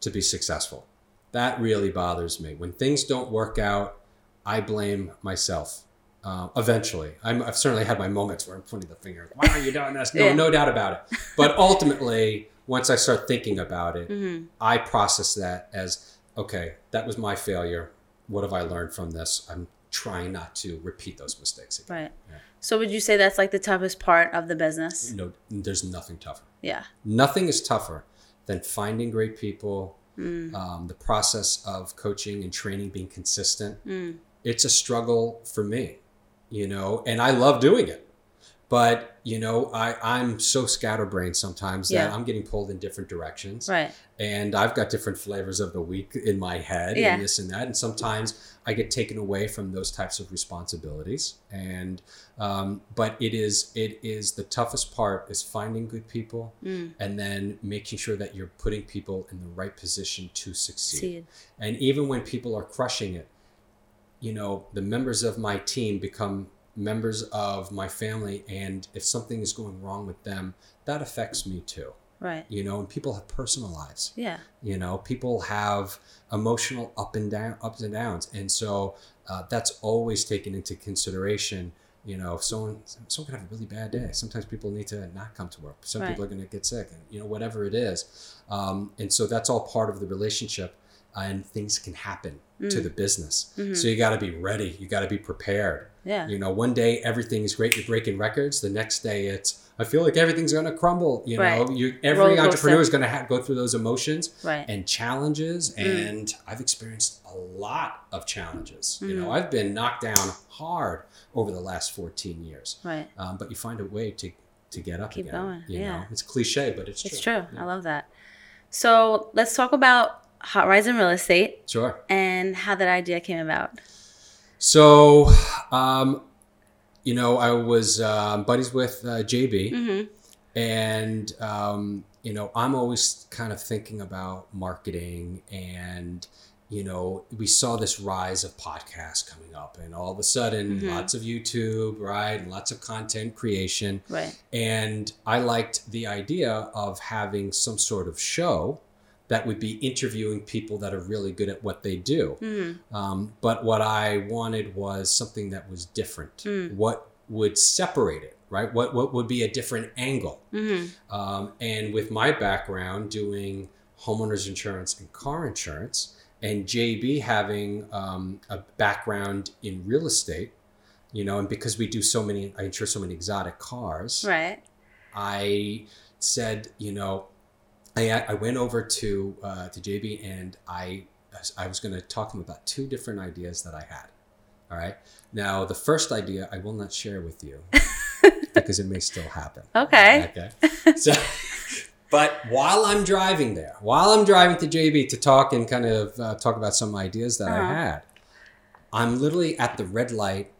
to be successful. That really bothers me. When things don't work out, I blame myself. Uh, eventually, I'm, I've certainly had my moments where I'm pointing the finger. Why are you doing this? No, Yeah. no doubt about it. But ultimately, once I start thinking about it, Mm-hmm. I process that as okay, that was my failure. What have I learned from this? I'm trying not to repeat those mistakes again. Right. Yeah. So would you say that's like the toughest part of the business? No, there's nothing tougher. Yeah. Nothing is tougher than finding great people, Mm. um, the process of coaching and training being consistent. Mm. It's a struggle for me, you know, and I love doing it. But, you know, I, I'm so scatterbrained sometimes that Yeah. I'm getting pulled in different directions. Right. And I've got different flavors of the week in my head Yeah. and this and that. And sometimes I get taken away from those types of responsibilities. And, um, but it is, it is the toughest part is finding good people Mm. and then making sure that you're putting people in the right position to succeed. Seed. And even when people are crushing it, you know, the members of my team become members of my family. And if something is going wrong with them, that affects me too. Right. You know, and people have personal lives. Yeah. You know, people have emotional up and down, ups and downs, and so uh, that's always taken into consideration. You know, if someone someone can have a really bad day. Sometimes people need to not come to work. Some Right. people are going to get sick, and you know, whatever it is, um, and so that's all part of the relationship, and things can happen to Mm. the business. Mhm. So you got to be ready. You got to be prepared. Yeah. You know, one day everything is great. You're breaking records. The next day it's I feel like everything's going to crumble. You know, you every coaster. entrepreneur is going to go through those emotions Right. and challenges Mm. and i've experienced a lot of challenges you know Mhm. i've been knocked down hard over the last 14 years Right. um, but you find a way to to get up Keep again going, you yeah. know it's cliche but it's true It's true. Yeah. I love that. So let's talk about Hot Rides in Real Estate sure and how that idea came about. so um, you know i was um, buddies with uh, jb Mm-hmm. and um, you know i'm always kind of thinking about marketing and you know we saw this rise of podcasts coming up and all of a sudden Mhm. lots of youtube right and lots of content creation Right. and i liked the idea of having some sort of show that would be interviewing people that are really good at what they do Mm-hmm. um, but what I wanted was something that was different. Mm. What would separate it, right? What what would be a different angle? Mm-hmm. Um, and with my background doing homeowners insurance and car insurance, and JB having um, a background in real estate, you know, and because we do so many, I insure so many exotic cars. Right. I said, you know, I, I went over to uh, to JB and I I was going to talk to him about two different ideas that I had. All right. Now the first idea I will not share with you because it may still happen. Okay. Okay. So, but while I'm driving there, while I'm driving to JB to talk and kind of uh, talk about some ideas that Uh-huh. I had, I'm literally at the red light.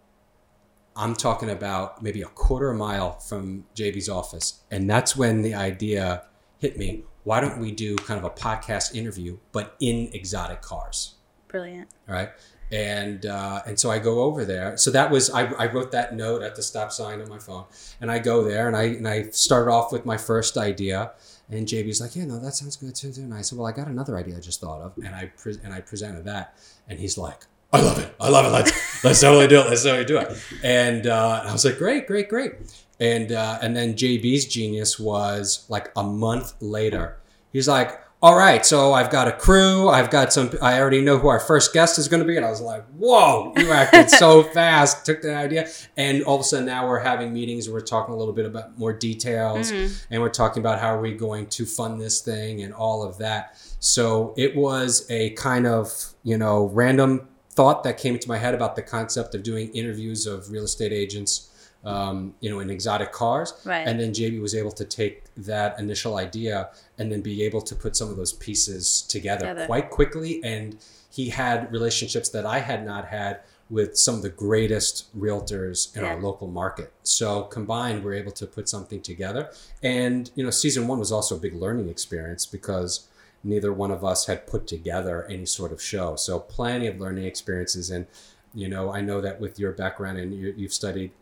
I'm talking about maybe a quarter mile from JB's office. And that's when the idea hit me. Why don't we do kind of a podcast interview, but in exotic cars? Brilliant. All right. And uh, and so I go over there. So that was I, I wrote that note at the stop sign on my phone, and I go there and I and I start off with my first idea, and JB's like, yeah, no, that sounds good too. too. And I said, well, I got another idea I just thought of, and I pre- and I presented that, and he's like, I love it, I love it. Let's let's totally do it. Let's totally do it. And, uh, and I was like, great, great, great. And uh, and then JB's genius was like a month later. He's like, all right, so I've got a crew. I've got some. I already know who our first guest is going to be, and I was like, "Whoa, you acted so fast!" Took the idea, and all of a sudden now we're having meetings. We're talking a little bit about more details, and we're talking about how are we going to fund this thing and all of that. So it was a kind of you know random thought that came into my head about the concept of doing interviews of real estate agents um, you know, in exotic cars. Right. And then JB was able to take that initial idea and then be able to put some of those pieces together, Together. quite quickly. And he had relationships that I had not had with some of the greatest realtors in our local market. So combined, we're able to put something together. And, you know, season one was also a big learning experience because neither one of us had put together any sort of show. So plenty of learning experiences. And, you know, I know that with your background and you, you've studied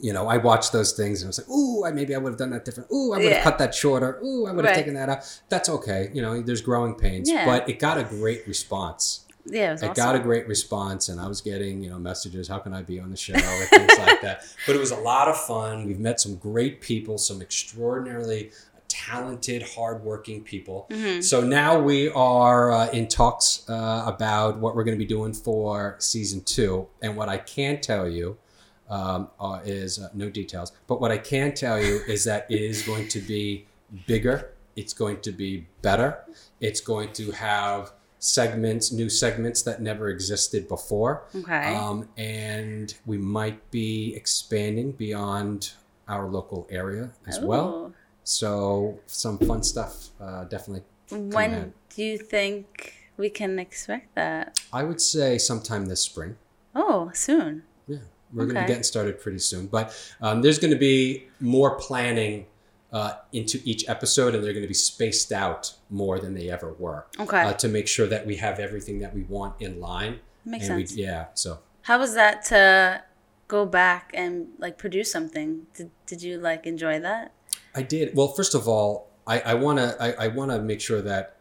you know, I watched those things and I was like, ooh, I maybe I would have done that different. Ooh, I would have Yeah. cut that shorter. Ooh, I would have Right. taken that out. That's okay. You know, there's growing pains, Yeah. but it got a great response. Yeah, it was It awesome. got a great response, and I was getting, you know, messages. How can I be on the show? And things like that. But it was a lot of fun. We've met some great people, some extraordinarily talented, hardworking people. Mhm. So now we are uh, in talks uh, about what we're going to be doing for season two. And what I can tell you um, uh, is uh, no details, but what I can tell you is that it is going to be bigger. It's going to be better. It's going to have segments, new segments that never existed before. Okay. Um, and we might be expanding beyond our local area as well. Ooh. So some fun stuff, uh, definitely. When do you think we can expect that? I would say sometime this spring. Oh, soon. Yeah, we're going to be getting started pretty soon. But um, there's going to be more planning uh, into each episode, and they're going to be spaced out more than they ever were Okay. uh, to make sure that we have everything that we want in line. Makes sense. We, yeah. So How was that to go back and like produce something? Did, did you like enjoy that? I did. Well, first of all, I, I want to I, I want to make sure that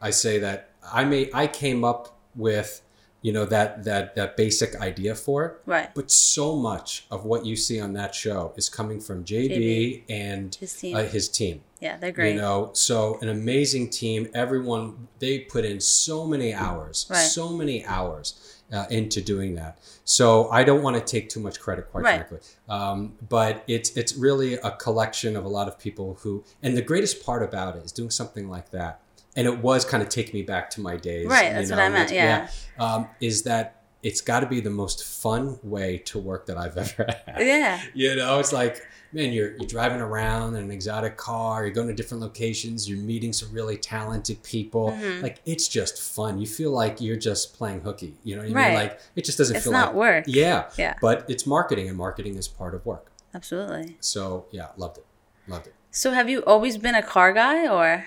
I say that I may I came up with you know that that that basic idea for it. Right. But so much of what you see on that show is coming from JB, and His team. uh, his team. yeah, they're great. You know, so an amazing team. Everyone they put in so many hours, Right. so many hours uh, into doing that. So I don't want to take too much credit, quite Right. frankly. Um, but it's it's really a collection of a lot of people who. And the greatest part about it is doing something like that. And it was kind of taking me back to my days. Right, that's what I meant, it's- Um, is that it's got to be the most fun way to work that I've ever had. yeah. You know, it's like, man, you're you're driving around in an exotic car, you're going to different locations, you're meeting some really talented people. Mhm. Like it's just fun. You feel like you're just playing hooky. You know what I Right. Like it just doesn't It's feel like. It's not like work. Yeah. Yeah. But it's marketing and marketing is part of work. Absolutely. So yeah, loved it. Loved it. So have you always been a car guy or?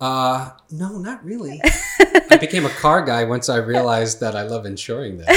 Uh no, not really. I became a car guy once I realized that I love insuring that.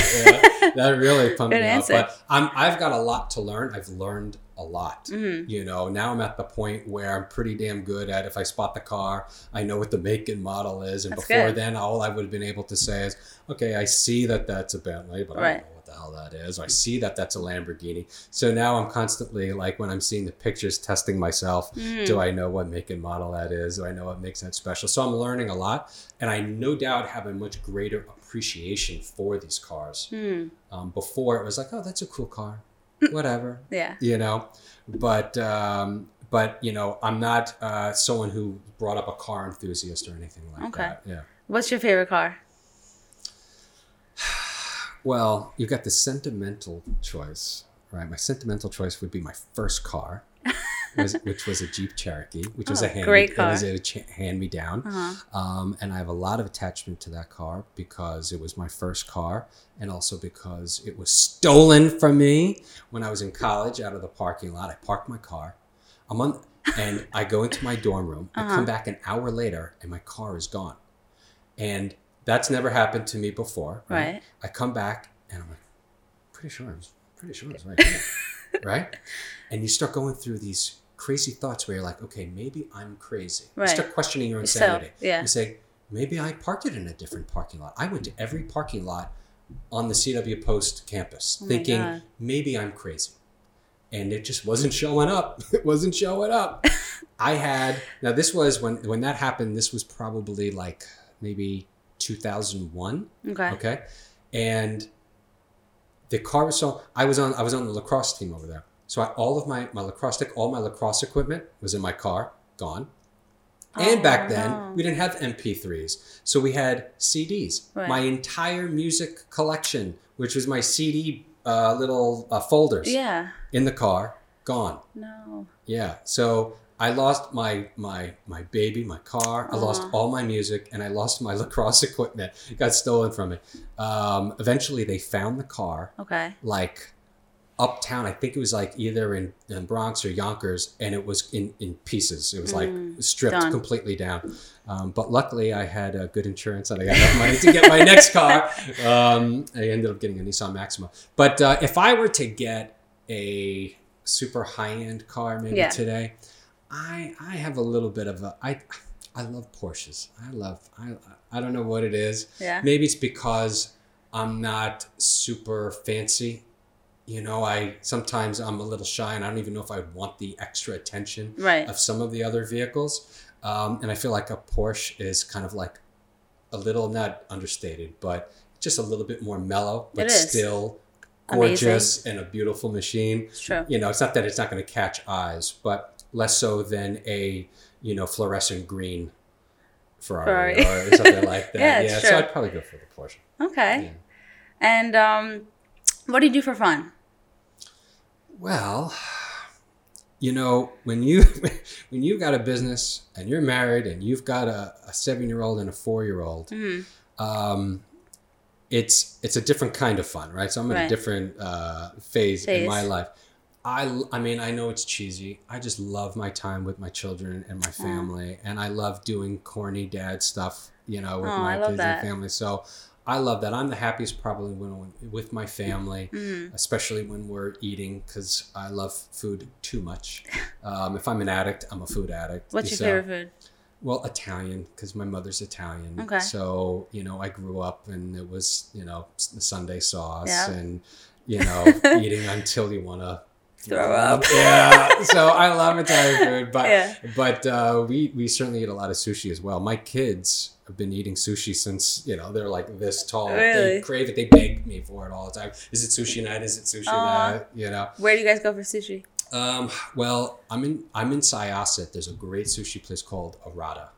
Yeah, that really pumped Good me answer. up. But I'm, I've got a lot to learn. I've learned a lot. Mhm. You know, now I'm at the point where I'm pretty damn good at if I spot the car, I know what the make and model is. And That's before good. then, all I would have been able to say is, okay, I see that that's a Bentley, but I Right. don't know the hell that is. I see that that's a Lamborghini. So now I'm constantly like when I'm seeing the pictures, testing myself. Mm. Do I know what make and model that is? Do I know what makes that special? So I'm learning a lot, and I no doubt have a much greater appreciation for these cars. Hmm. Um, before it was like, oh, that's a cool car, whatever, Yeah. you know. But um, but you know, I'm not uh, someone who brought up a car enthusiast or anything like Okay. that. Yeah. What's your favorite car? Well, you've got the sentimental choice, right? My sentimental choice would be my first car. was, which was a Jeep Cherokee, which was Oh, a hand great It was car. a ch- hand me down. Uh-huh. Um, and I have a lot of attachment to that car because it was my first car, and also because it was stolen from me when I was in college out of the parking lot. I parked my car. I'm on, and I go into my dorm room. I Uh-huh. come back an hour later, and my car is gone. And that's never happened to me before. Right. I come back, and I'm like, pretty sure I was pretty sure it was right right? And you start going through these crazy thoughts where you're like, okay, maybe I'm crazy. Right. You start questioning your So, insanity. yeah. You say, maybe I parked it in a different parking lot. I went to every parking lot on the CW Post campus Oh thinking maybe I'm crazy. And it just wasn't showing up. It wasn't showing up. I had now this was when when that happened, this was probably like maybe 2001 Okay. okay and the car was so i was on i was on the lacrosse team over there so I, all of my my lacrosse stick all my lacrosse equipment was in my car gone and Oh, back then no. we didn't have mp3s so we had cds Right. my entire music collection which was my cd uh, little uh, folders Yeah. in the car gone No. yeah. So I lost my my my baby, my car. I lost all my music, and I lost my lacrosse equipment. It got stolen from me. Um, eventually, they found the car Okay. like uptown. I think it was like either in, in Bronx or Yonkers, and it was in in pieces. It was like Mm, stripped done. completely down. Um, but luckily, I had uh, good insurance, and I got enough money to get my next car. Um, I ended up getting a Nissan Maxima. But uh, if I were to get a super high end car, maybe Yeah. today, I I have a little bit of a I. I love Porsches. I love I I don't know what it is. Yeah. Maybe it's because I'm not super fancy. You know, I sometimes I'm a little shy and I don't even know if I want the extra attention Right. of some of the other vehicles. Um, and I feel like a Porsche is kind of like a little, not understated, but just a little bit more mellow, but still Amazing. gorgeous and a beautiful machine. It's true. You know, it's not that it's not going to catch eyes, but less so than a, you know, fluorescent green Ferrari, Ferrari. or something like that. Yeah, yeah, so. I'd probably go for the Porsche. Okay. Yeah. And um, what do you do for fun? Well, you know, when you when you've got a business and you're married and you've got a, a seven year old and a four year old, Mhm. um, it's it's a different kind of fun, right? So I'm in Right. a different uh, phase, in my life. I, I mean, I know it's cheesy. I just love my time with my children and my family, and I love doing corny dad stuff, you know, with Oh, my kids that. and family. So I love that. I'm the happiest probably when with my family Mhm. especially when we're eating because I love food too much. Um, if I'm an addict, I'm a food addict. What's your favorite food? Well, Italian because my mother's Italian. Okay. So you know, I grew up and it was you know Sunday sauce Yeah. and you know eating until you want to Throw up. Yeah. So I love Italian food, but Yeah. but uh, we we certainly eat a lot of sushi as well. My kids have been eating sushi since you know they're like this tall. They Really? crave it. They beg me for it all the time. Is it sushi night? Is it sushi Aw. night? You know. Where do you guys go for sushi? Um, well, I'm in I'm in Syosset. There's a great sushi place called Arata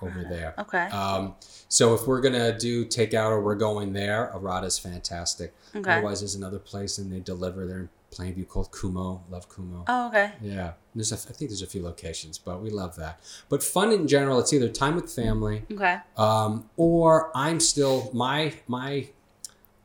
over there. Okay. Um, so if we're gonna do takeout or we're going there, Arata's fantastic. Okay. Otherwise, there's another place and they deliver. They're in Plainview called Kumo. Love Kumo. Oh, okay. Yeah, there's a, I think there's a few locations, but we love that. But fun in general, it's either time with family, Okay. um, or I'm still my my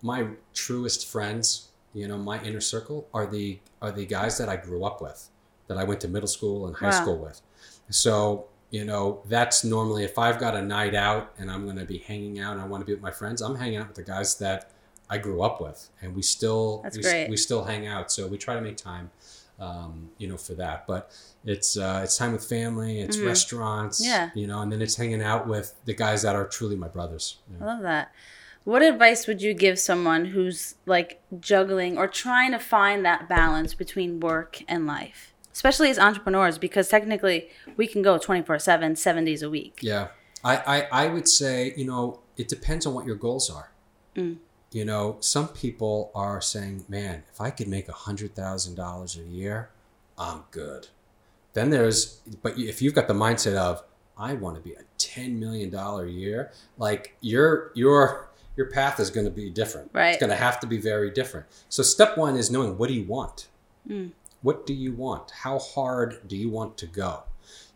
my truest friends. You know, my inner circle are the are the guys that I grew up with, that I went to middle school and high Wow. school with. So you know, that's normally if I've got a night out and I'm going to be hanging out and I want to be with my friends, I'm hanging out with the guys that I grew up with, and we still That's we, great. we still hang out. So we try to make time, um, you know, for that. But it's uh, it's time with family, it's Mhm. restaurants, Yeah. you know, and then it's hanging out with the guys that are truly my brothers. I love that. What advice would you give someone who's like juggling or trying to find that balance between work and life? Especially as entrepreneurs, because technically we can go 24 7, seven days a week. Yeah, I, I I would say you know it depends on what your goals are. Mm. You know, some people are saying, "Man, if I could make a hundred thousand dollars a year, I'm good." Then there's, but if you've got the mindset of, "I want to be a ten million dollar a year," like your your your path is going to be different. Right. It's going to have to be very different. So step one is knowing what do you want. Mm. what do you want? How hard do you want to go?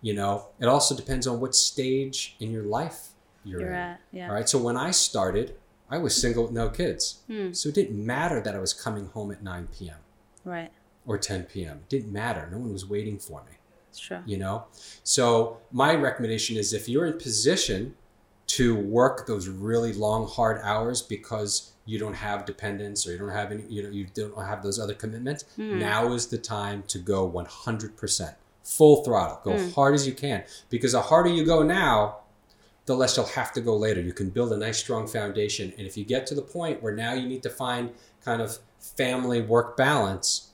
You know, it also depends on what stage in your life you're, You're in. at, yeah. All right. So when I started, I was single with no kids. Hmm. So it didn't matter that I was coming home at 9 p.m. Right. or 10 p.m. It didn't matter. No one was waiting for me true. you know so my recommendation is if you're in position to work those really long hard hours because you don't have dependents or you don't have any you know you don't have those other commitments now is the time to go 100% full throttle go hard as you can because the harder you go now the less you'll have to go later you can build a nice strong foundation and if you get to the point where now you need to find kind of family work balance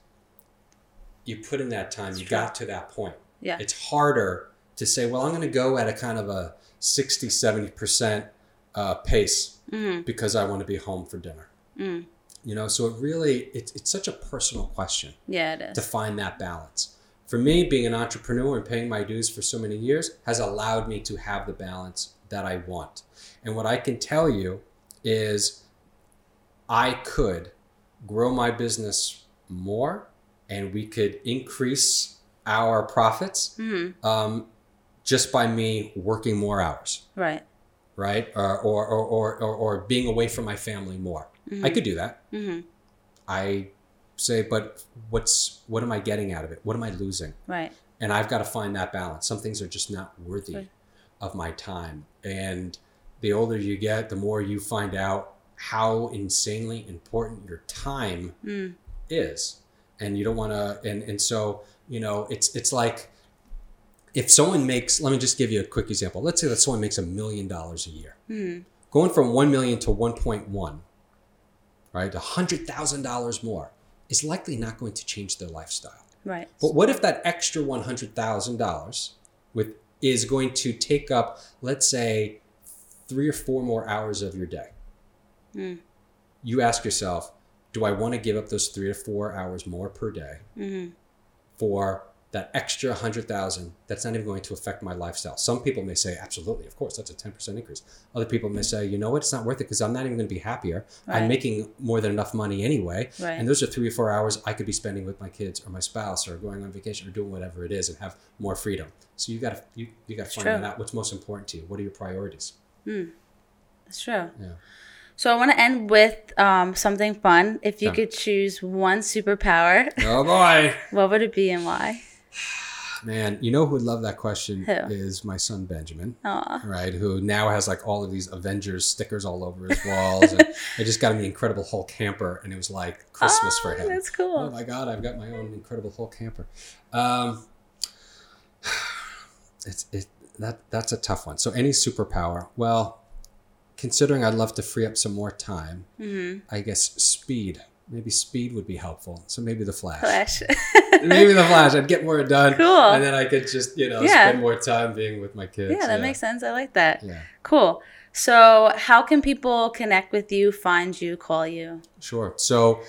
you put in that time you got to that point Yeah. it's harder to say, well, I'm going to go at a kind of a 60, 70% uh, pace Mm-hmm. because I want to be home for dinner. You know, so it really, it's, it's such a personal question Yeah, it to find that balance. For me, being an entrepreneur and paying my dues for so many years has allowed me to have the balance that I want. And what I can tell you is I could grow my business more and we could increase our profits Mm-hmm. um, just by me working more hours, Right. right? Or, or, or, or, or, being away from my family more. I could do that. Mm-hmm. I say, but what's what am I getting out of it? What am I losing? Right. And I've got to find that balance. Some things are just not worthy Right. Of my time. And the older you get, the more you find out how insanely important your time Mm. is. And you don't want to and and so, you know, it's it's like if someone makes let me just give you a quick example. Let's say that someone makes a million dollars a year. Mm-hmm. Going from 1 million to 1.1, right? $100,000 more is likely not going to change their lifestyle. Right. But what if that extra $100,000 with is going to take up let's say 3 or 4 more hours of your day? Mm. You ask yourself, do I want to give up those 3 or 4 hours more per day Mm-hmm. for that extra 100,000 that's not even going to affect my lifestyle. Some people may say absolutely, of course, that's a 10% increase. Other people may say, you know what, it's not worth it because I'm not even going to be happier. Right. I'm making more than enough money anyway. Right. And those are 3 or 4 hours I could be spending with my kids or my spouse or going on vacation or doing whatever it is and have more freedom. So you got to you, you got to find true. out what's most important to you. What are your priorities? Mm. That's true. Yeah. So I want to end with um, something fun. If you Yeah. could choose one superpower, Oh boy. what would it be and why? Man, you know who would love that question Who? is my son Benjamin. Aw. right? Who now has like all of these Avengers stickers all over his walls. and I just got him the Incredible Hulk camper, and it was like Christmas for Oh, him. That's cool. Oh my God, I've got my own Incredible Hulk camper. Um, it's it that that's a tough one. So any superpower, well, considering I'd love to free up some more time, Mm-hmm. I guess speed. Maybe speed would be helpful. So maybe the Flash. Flash. maybe the Flash. I'd get more done. Cool. And then I could just you know Yeah. spend more time being with my kids. yeah, that makes sense. I like that. Yeah. Cool. So, how can people connect with you, find you, call you? Sure. So,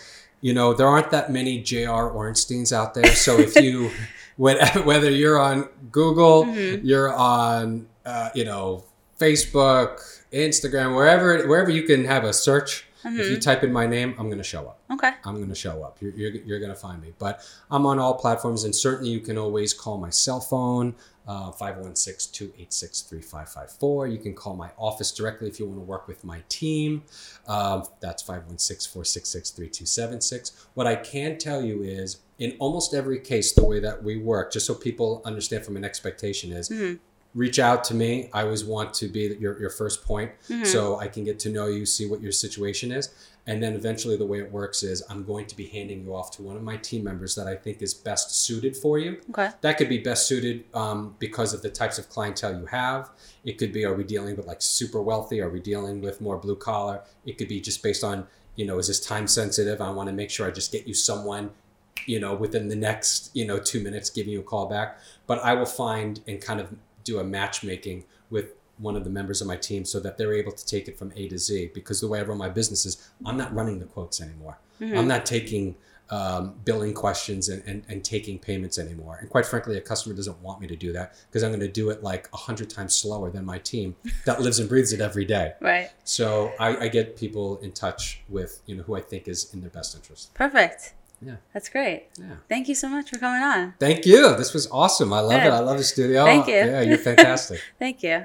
you know, there aren't that many J.R. Ornsteins out there. So if you, whether whether you're on Google, Mm-hmm. you're on, uh, you know, Facebook, Instagram, wherever wherever you can have a search. If Mm-hmm. you type in my name, I'm going to show up. Okay. I'm going to show up. You're, you're, you're going to find me. But I'm on all platforms, and certainly you can always call my cell phone, uh, 516 286 3554. You can call my office directly if you want to work with my team. Um, that's 516 466 3276. What I can tell you is, in almost every case, the way that we work, just so people understand from an expectation, is Mhm. Reach out to me. I always want to be your, your first point Mhm. so I can get to know you, see what your situation is. And then eventually, the way it works is I'm going to be handing you off to one of my team members that I think is best suited for you. Okay. That could be best suited um, because of the types of clientele you have. It could be are we dealing with like super wealthy? Are we dealing with more blue collar? It could be just based on, you know, is this time sensitive? I want to make sure I just get you someone you know, within the next, you know, two minutes giving you a call back. But I will find and kind of do a matchmaking with one of the members of my team so that they're able to take it from A to Z. Because the way I run my business is I'm not running the quotes anymore. I'm not taking um, billing questions and, and, and taking payments anymore. And quite frankly, a customer doesn't want me to do that because I'm going to do it like a hundred times slower than my team that lives and breathes it every day. Right. So I, I get people in touch with, you know, who I think is in their best interest. Perfect. Yeah. That's great. Yeah. Thank you so much for coming on. Thank you. This was awesome. I love Good. it. I love the studio. Thank you. Yeah, you're fantastic. Thank you.